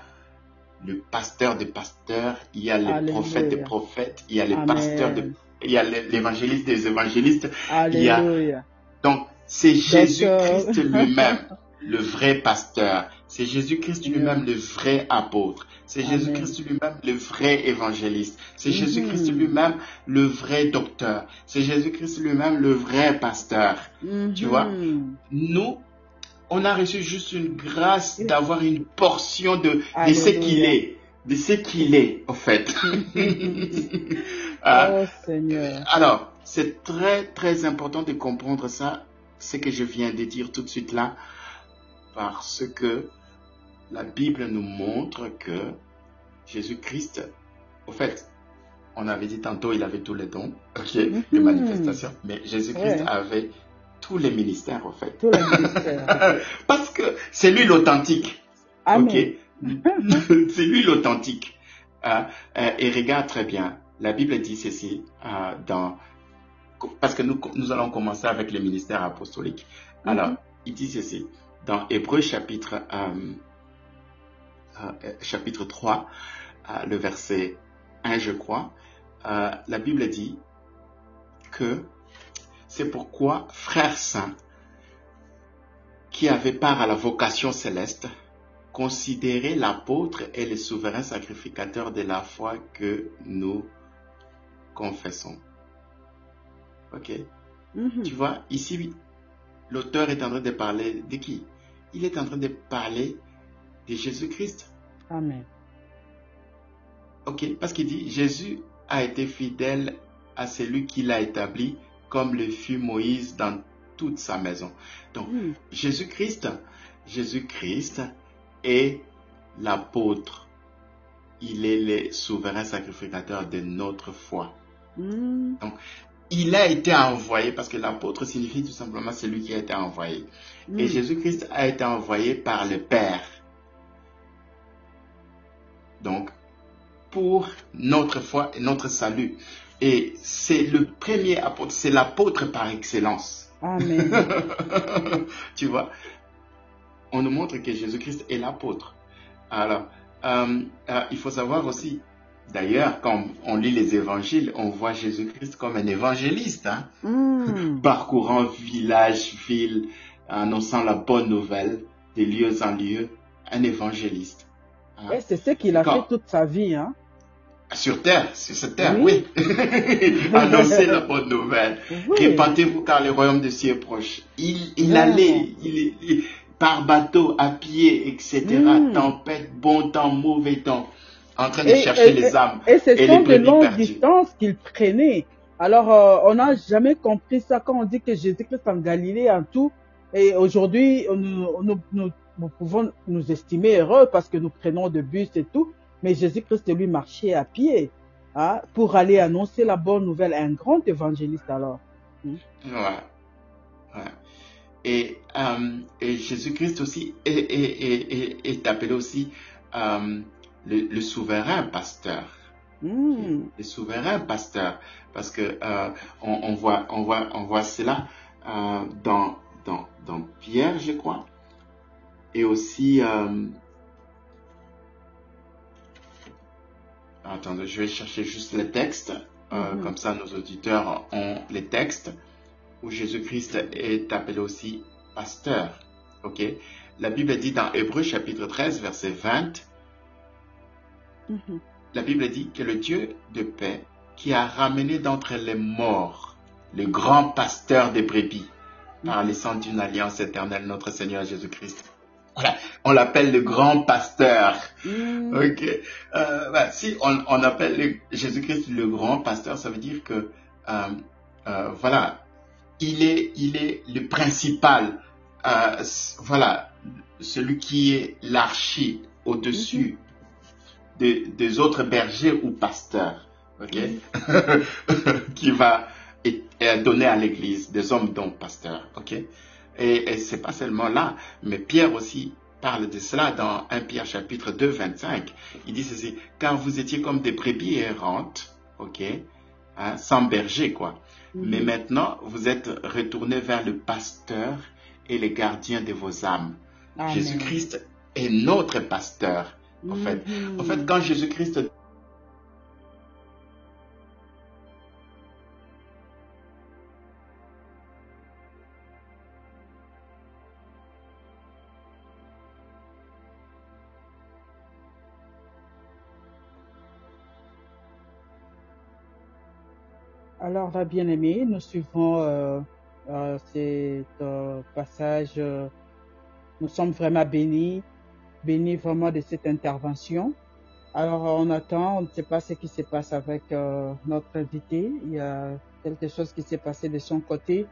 le pasteur des pasteurs, il y a les Alléluia. prophètes des prophètes, il y a les Amen. pasteurs, de- il y a l'évangéliste des évangélistes. Il y a- Alléluia. Donc, c'est Jésus-Christ lui-même, le vrai pasteur. C'est Jésus-Christ lui-même, le vrai apôtre. C'est. Jésus-Christ lui-même, le vrai évangéliste. C'est Mhm. Jésus-Christ lui-même, le vrai docteur. C'est Jésus-Christ lui-même, le vrai pasteur. Tu vois? Mhm. Nous, on a reçu juste une grâce d'avoir une portion de, de ce qu'il est. De ce qu'il est, au fait. Ah, Oh Seigneur. alors, c'est très très important de comprendre ça, ce que je viens de dire tout de suite là, parce que la Bible nous montre que Jésus-Christ, au fait, on avait dit tantôt, il avait tous les dons, ok, de Mhm. manifestation, mais Jésus-Christ Ouais. avait tous les ministères, au fait. Tous les ministères. Parce que c'est lui l'authentique. Amen. Ok, c'est lui l'authentique. Euh, euh, et regarde très bien, la Bible dit ceci euh, dans parce que nous, nous allons commencer avec les ministères apostoliques. Alors, Mhm. il dit ceci dans Hébreu chapitre chapitre 3, euh, le verset 1, je crois. la Bible dit que c'est pourquoi, frères saints, qui avaient part à la vocation céleste, considérez l'apôtre et le souverain sacrificateur de la foi que nous confessons. Ok? Mhm. Tu vois, ici, l'auteur est en train de parler de qui? Il est en train de parler de Jésus-Christ. Amen. Ok? Parce qu'il dit, Jésus a été fidèle à celui qui l'a établi, comme le fut Moïse dans toute sa maison. Donc, Mhm. Jésus-Christ, Jésus-Christ est l'apôtre. Il est le souverain sacrificateur de notre foi. Mhm. Il a été envoyé parce que l'apôtre signifie tout simplement celui qui a été envoyé. Et Mhm. Jésus-Christ a été envoyé par le Père. Donc, pour notre foi et notre salut. Et c'est le premier apôtre, c'est l'apôtre par excellence. Amen. tu vois, on nous montre que Jésus-Christ est l'apôtre. Alors, euh, euh, il faut savoir aussi, d'ailleurs, quand on lit les évangiles, on voit Jésus-Christ comme un évangéliste, hein, Hmm. parcourant village, ville, annonçant la bonne nouvelle de lieu en lieu, un évangéliste. hein. Et c'est ce qu'il a Quand- fait toute sa vie. Hein. Sur terre, sur cette terre, Oui. oui. Annoncer la bonne nouvelle. Oui. Répentez-vous car le royaume de Dieu est proche. Il, il allait, il, il- par bateau, à pied, etc. Mm. Tempête, bon temps, mauvais temps, en train de Et- chercher et- les âmes. Et ce Et sont les de longues distances qu'il prenait. Alors, euh, on n'a jamais compris ça quand on dit que Jésus-Christ en Galilée en tout. Et aujourd'hui, nous, nous, nous, nous pouvons nous estimer heureux parce que nous prenons de bus et tout. Mais Jésus-Christ, lui, marchait à pied hein, pour aller annoncer la bonne nouvelle. Un grand évangéliste alors. Ouais. Ouais. Et, euh, et Jésus-Christ aussi est, est, est, est, est appelé aussi euh, le, le souverain pasteur. Hmm. Le souverain pasteur. Parce que euh, on, on voit, on voit, on voit cela dans, dans, dans Pierre, je crois. Et aussi, attendez, je vais chercher juste les textes. Euh, Mhm. Comme ça, nos auditeurs ont les textes où Jésus-Christ est appelé aussi pasteur. Ok. La Bible dit dans Hébreu chapitre 13, verset 20, Mhm. la Bible dit que le Dieu de paix qui a ramené d'entre les morts le grand pasteur des brebis par les sang d'une alliance éternelle, notre Seigneur Jésus-Christ. On l'appelle le grand pasteur. Ok. Euh, bah, si on, on appelle le- Jésus-Christ le grand pasteur, ça veut dire que euh, euh, voilà, il est, il est le principal. voilà, celui qui est l'archi au-dessus des, des autres bergers ou pasteurs. Ok. qui va et- et donner à l'Église des hommes dont pasteurs. Ok. Et, et c'est pas seulement là, mais Pierre aussi parle de cela dans 1 Pierre chapitre 2, 25. Il dit ceci, car vous étiez comme des brebis errantes, ok, hein, sans berger, quoi. Mais Mhm. maintenant, vous êtes retournés vers le pasteur et les gardiens de vos âmes. Jésus-Christ est notre pasteur, en fait. Mhm. En fait, quand Jésus-Christ Alors là, bien aimé, nous suivons euh, euh, euh, passage. euh, nous sommes vraiment bénis, bénis vraiment de cette intervention. Alors on attend, on ne sait pas ce qui se passe avec notre invité. Il y a quelque chose qui s'est passé de son côté.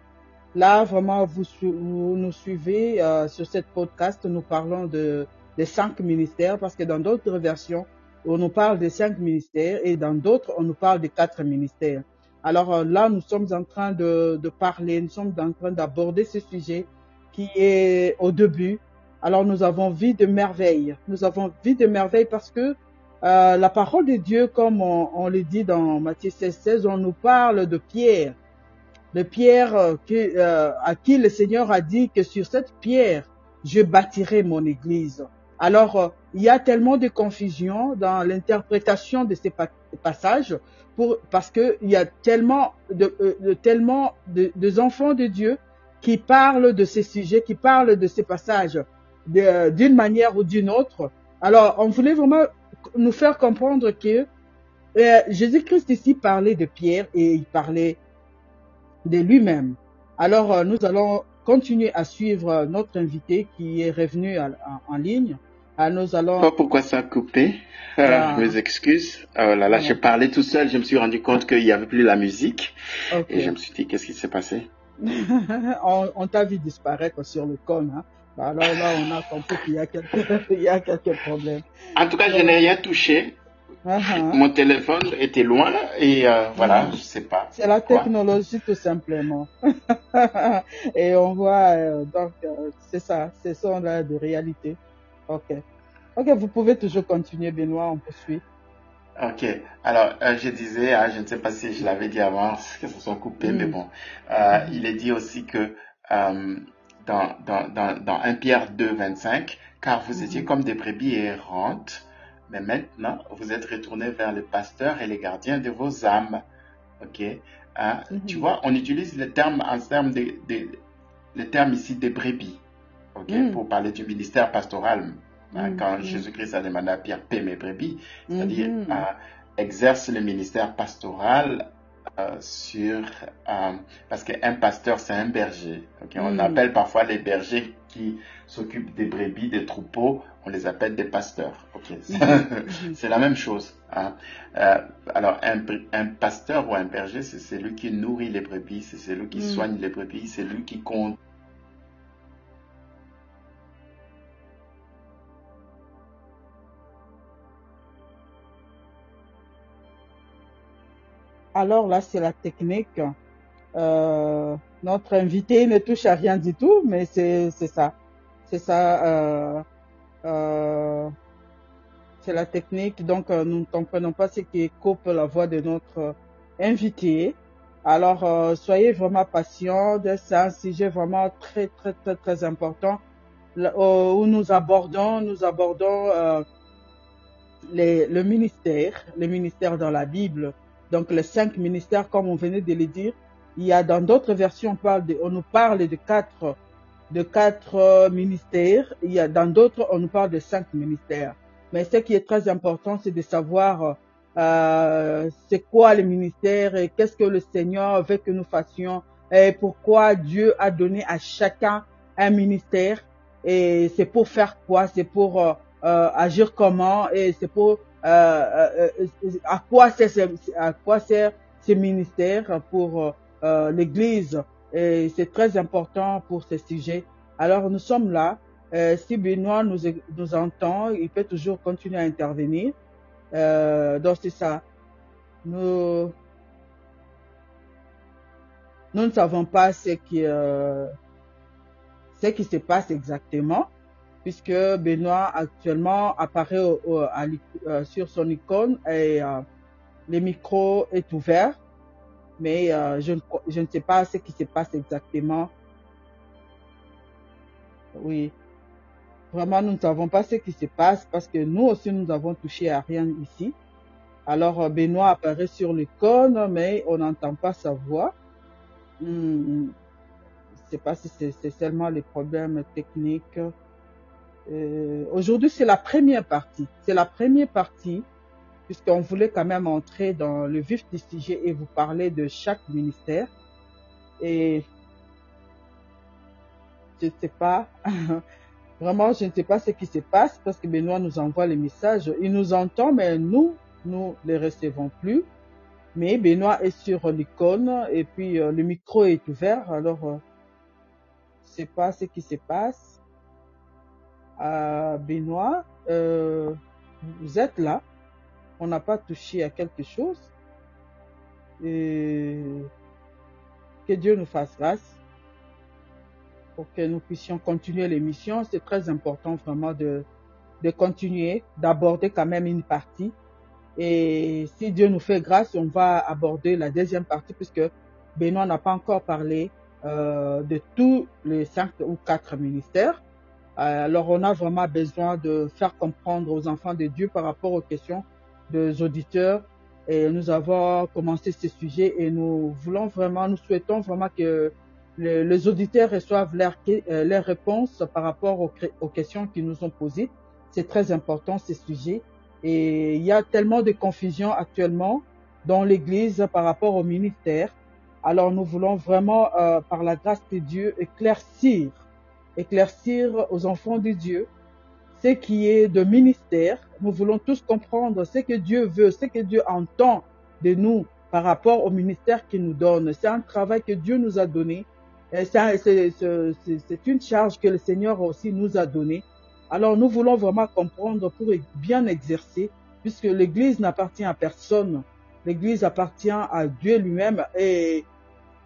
Là, vraiment, vous, nous suivez sur cette podcast. Nous parlons de des cinq ministères parce que dans d'autres versions, on nous parle des cinq ministères et dans d'autres, on nous parle des quatre ministères. Alors euh, là, nous sommes en train de, parler, nous sommes en train d'aborder ce sujet qui est au début. Alors nous avons vie de merveille. Nous avons vie de merveille parce que euh, la parole de Dieu, comme on, le dit dans Matthieu 16, 16, on nous parle de Pierre. De Pierre euh, à qui le Seigneur a dit que sur cette pierre, je bâtirai mon église. Alors, il y a tellement de confusion dans l'interprétation de ces pa- passages pour, parce que il y a tellement de, euh, de- tellement de, des enfants de Dieu qui parlent de ces sujets, qui parlent de ces passages de- d'une manière ou d'une autre. Alors, on voulait vraiment nous faire comprendre que euh, Jésus-Christ ici parlait de Pierre et il parlait de lui-même. Alors, euh, nous allons continuer à suivre notre invité qui est revenu en ligne. Ah, nous allons... pas pourquoi ça a coupé. Euh, Ah. Mes excuses. Oh là là, Ah. je parlais tout seul. Je me suis rendu compte qu'il n'y avait plus la musique. Et je me suis dit, qu'est-ce qui s'est passé? On on t'a vu disparaître sur le cône. Hein? Bah, Alors là, on a compris qu'il y a quelques, il y a quelques problèmes. En tout cas, je n'ai rien touché. Ah, ah. Mon téléphone était loin et euh, voilà, je sais pas. C'est la technologie tout simplement. Et on voit, euh, donc, euh, c'est ça, ce sont là de réalité. Ok. Ok, vous pouvez toujours continuer, Benoît, on poursuit. Ok, alors euh, je disais, hein, je ne sais pas si je l'avais dit avant, que ce soit coupé, Mm. mais bon, euh, il est dit aussi que euh, dans, dans, dans, dans 1 Pierre 2, 25, car vous étiez Mhm. comme des brebis errantes, mais maintenant, vous êtes retourné vers les pasteurs et les gardiens de vos âmes. OK? Tu Mhm. vois, on utilise le terme en termes de, de- le terme ici des brebis. OK Mm. Pour parler du ministère pastoral. Hein, Mm, Quand mm. Jésus-Christ a demandé à Pierre, paie mes brebis, c'est-à-dire Mhm. euh, exerce le ministère pastoral euh, sur euh, parce qu'un pasteur c'est un berger. ok On appelle parfois les bergers qui s'occupent des brebis, des troupeaux, on les appelle des pasteurs. ok Mhm. Mhm. C'est la même chose. hein. Euh, alors un, pasteur ou un berger, c'est celui qui nourrit les brebis, c'est celui qui Mm. soigne les brebis, c'est lui qui compte. Alors là, c'est la technique. Euh, notre invité ne touche à rien du tout, mais c'est ça. C'est ça. euh, euh, c'est la technique. Donc, nous ne comprenons pas ce qui coupe la voix de notre invité. Alors, soyez vraiment patients. C'est un sujet vraiment très, très, très, très important où nous abordons, nous abordons le ministère, les ministères dans la Bible. Donc, les cinq ministères, comme on venait de le dire. Il y a dans d'autres versions, on, parle de, on nous parle de quatre, de quatre euh, ministères. Il y a dans d'autres, on nous parle de cinq ministères. Mais ce qui est très important, c'est de savoir euh, c'est quoi le ministère et qu'est-ce que le Seigneur veut que nous fassions et pourquoi Dieu a donné à chacun un ministère et c'est pour faire quoi? C'est pour euh, euh, agir comment? Et c'est pour à quoi sert à quoi sert ce ministère pour euh, l'Église? Et c'est très important pour ce sujet. Alors nous sommes là. Euh, si Benoît nous, nous entend, il peut toujours continuer à intervenir. Euh, donc c'est ça. Nous, nous ne savons pas ce qui, euh, ce qui se passe exactement, puisque Benoît actuellement apparaît euh, sur son icône et euh, le micro est ouvert, mais euh, je, ne, sais pas ce qui se passe exactement. Oui, vraiment, nous ne savons pas ce qui se passe parce que nous aussi, nous avons touché à rien ici. Alors, Benoît apparaît sur l'icône, mais on n'entend pas sa voix. Hmm, Je ne sais pas si c'est seulement les problèmes techniques. Euh, Aujourd'hui, c'est la première partie. C'est la première partie, puisqu'on voulait quand même entrer dans le vif du sujet et vous parler de chaque ministère. Et je ne sais pas, vraiment, je ne sais pas ce qui se passe parce que Benoît nous envoie les messages. Il nous entend, mais nous, nous les recevons plus. Mais Benoît est sur l'icône et puis euh, le micro est ouvert. Alors, euh, je sais pas ce qui se passe. Benoît, euh, vous êtes là. On n'a pas touché à quelque chose. Que Dieu nous fasse grâce pour que nous puissions continuer l'émission. C'est très important vraiment de, de continuer, d'aborder quand même une partie. Et si Dieu nous fait grâce, on va aborder la deuxième partie puisque Benoît n'a pas encore parlé euh, de tous les cinq ou quatre ministères. Alors on a vraiment besoin de faire comprendre aux enfants de Dieu par rapport aux questions des auditeurs. Et nous avons commencé ce sujet et nous voulons vraiment, nous souhaitons vraiment que le- les auditeurs reçoivent leurs euh, leurs réponses par rapport aux, questions qu'ils nous ont posées. C'est très important ce sujet. Et il y a tellement de confusion actuellement dans l'Église par rapport au ministère. Alors nous voulons vraiment, euh, par la grâce de Dieu, éclaircir, éclaircir aux enfants de Dieu ce qui est de ministère. Nous voulons tous comprendre ce que Dieu veut, ce que Dieu entend de nous par rapport au ministère qu'il nous donne. C'est un travail que Dieu nous a donné. Ça, C'est une charge que le Seigneur aussi nous a donnée. Alors nous voulons vraiment comprendre pour bien exercer, puisque l'Église n'appartient à personne. L'Église appartient à Dieu lui-même et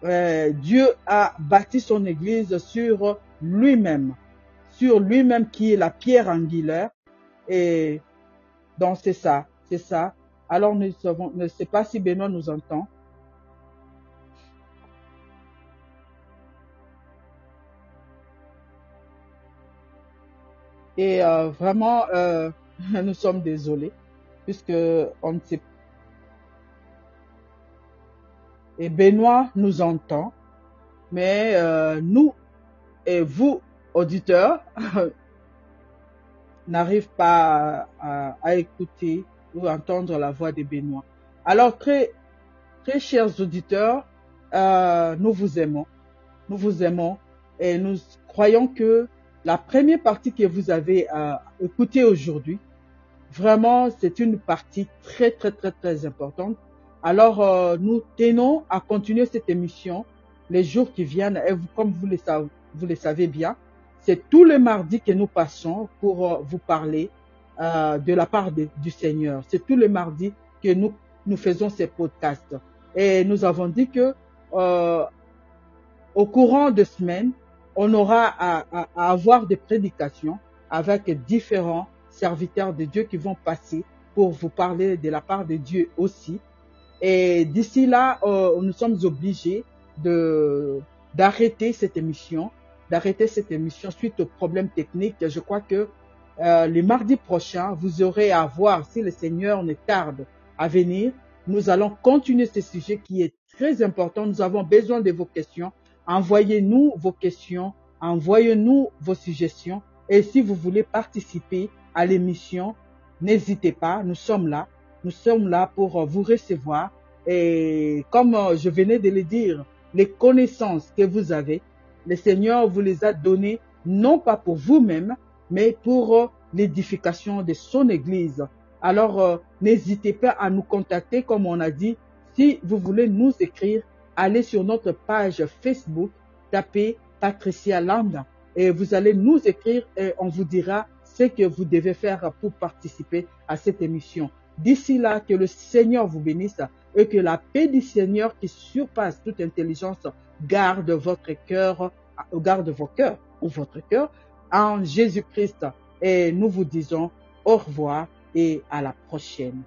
euh, Dieu a bâti son Église sur lui-même, sur lui-même qui est la pierre angulaire. Et donc c'est ça, c'est ça. Alors nous ne sais pas si Benoît nous entend. Et euh, vraiment, euh, nous sommes désolés, puisque on ne sait Et Benoît nous entend, mais euh, nous et vous, auditeurs, n'arrivent pas à, écouter ou entendre la voix de Benoît. Alors, très, très chers auditeurs, euh, nous vous aimons. Nous vous aimons et nous croyons que la première partie que vous avez euh, écoutée aujourd'hui, vraiment, c'est une partie très, très, très, très importante. Alors, euh, nous tenons à continuer cette émission les jours qui viennent. Et vous, comme vous le savez, bien, c'est tous les mardis que nous passons pour euh, vous parler euh, de la part du Seigneur. C'est tous les mardis que nous, nous faisons ces podcasts. Et nous avons dit que au courant de semaines, on aura à, avoir des prédications avec différents serviteurs de Dieu qui vont passer pour vous parler de la part de Dieu aussi. Et d'ici là, euh, nous sommes obligés d'arrêter cette émission d'arrêter cette émission suite aux problèmes techniques. Je crois que euh, le mardi prochain, vous aurez à voir si le Seigneur ne tarde à venir. Nous allons continuer ce sujet qui est très important. Nous avons besoin de vos questions. Envoyez-nous vos questions, envoyez-nous vos suggestions. Et si vous voulez participer à l'émission, n'hésitez pas. Nous sommes là. Nous sommes là pour vous recevoir. Et comme euh, je venais de le dire, les connaissances que vous avez, le Seigneur vous les a donnés non pas pour vous-même, mais pour euh, l'édification de son Église. Alors, euh, n'hésitez pas à nous contacter, comme on a dit. Si vous voulez nous écrire, allez sur notre page Facebook, tapez Patricia Lambda et vous allez nous écrire et on vous dira ce que vous devez faire pour participer à cette émission. D'ici là, que le Seigneur vous bénisse et que la paix du Seigneur qui surpasse toute intelligence garde votre cœur, garde vos cœurs ou votre cœur en Jésus-Christ. Et nous vous disons au revoir et à la prochaine.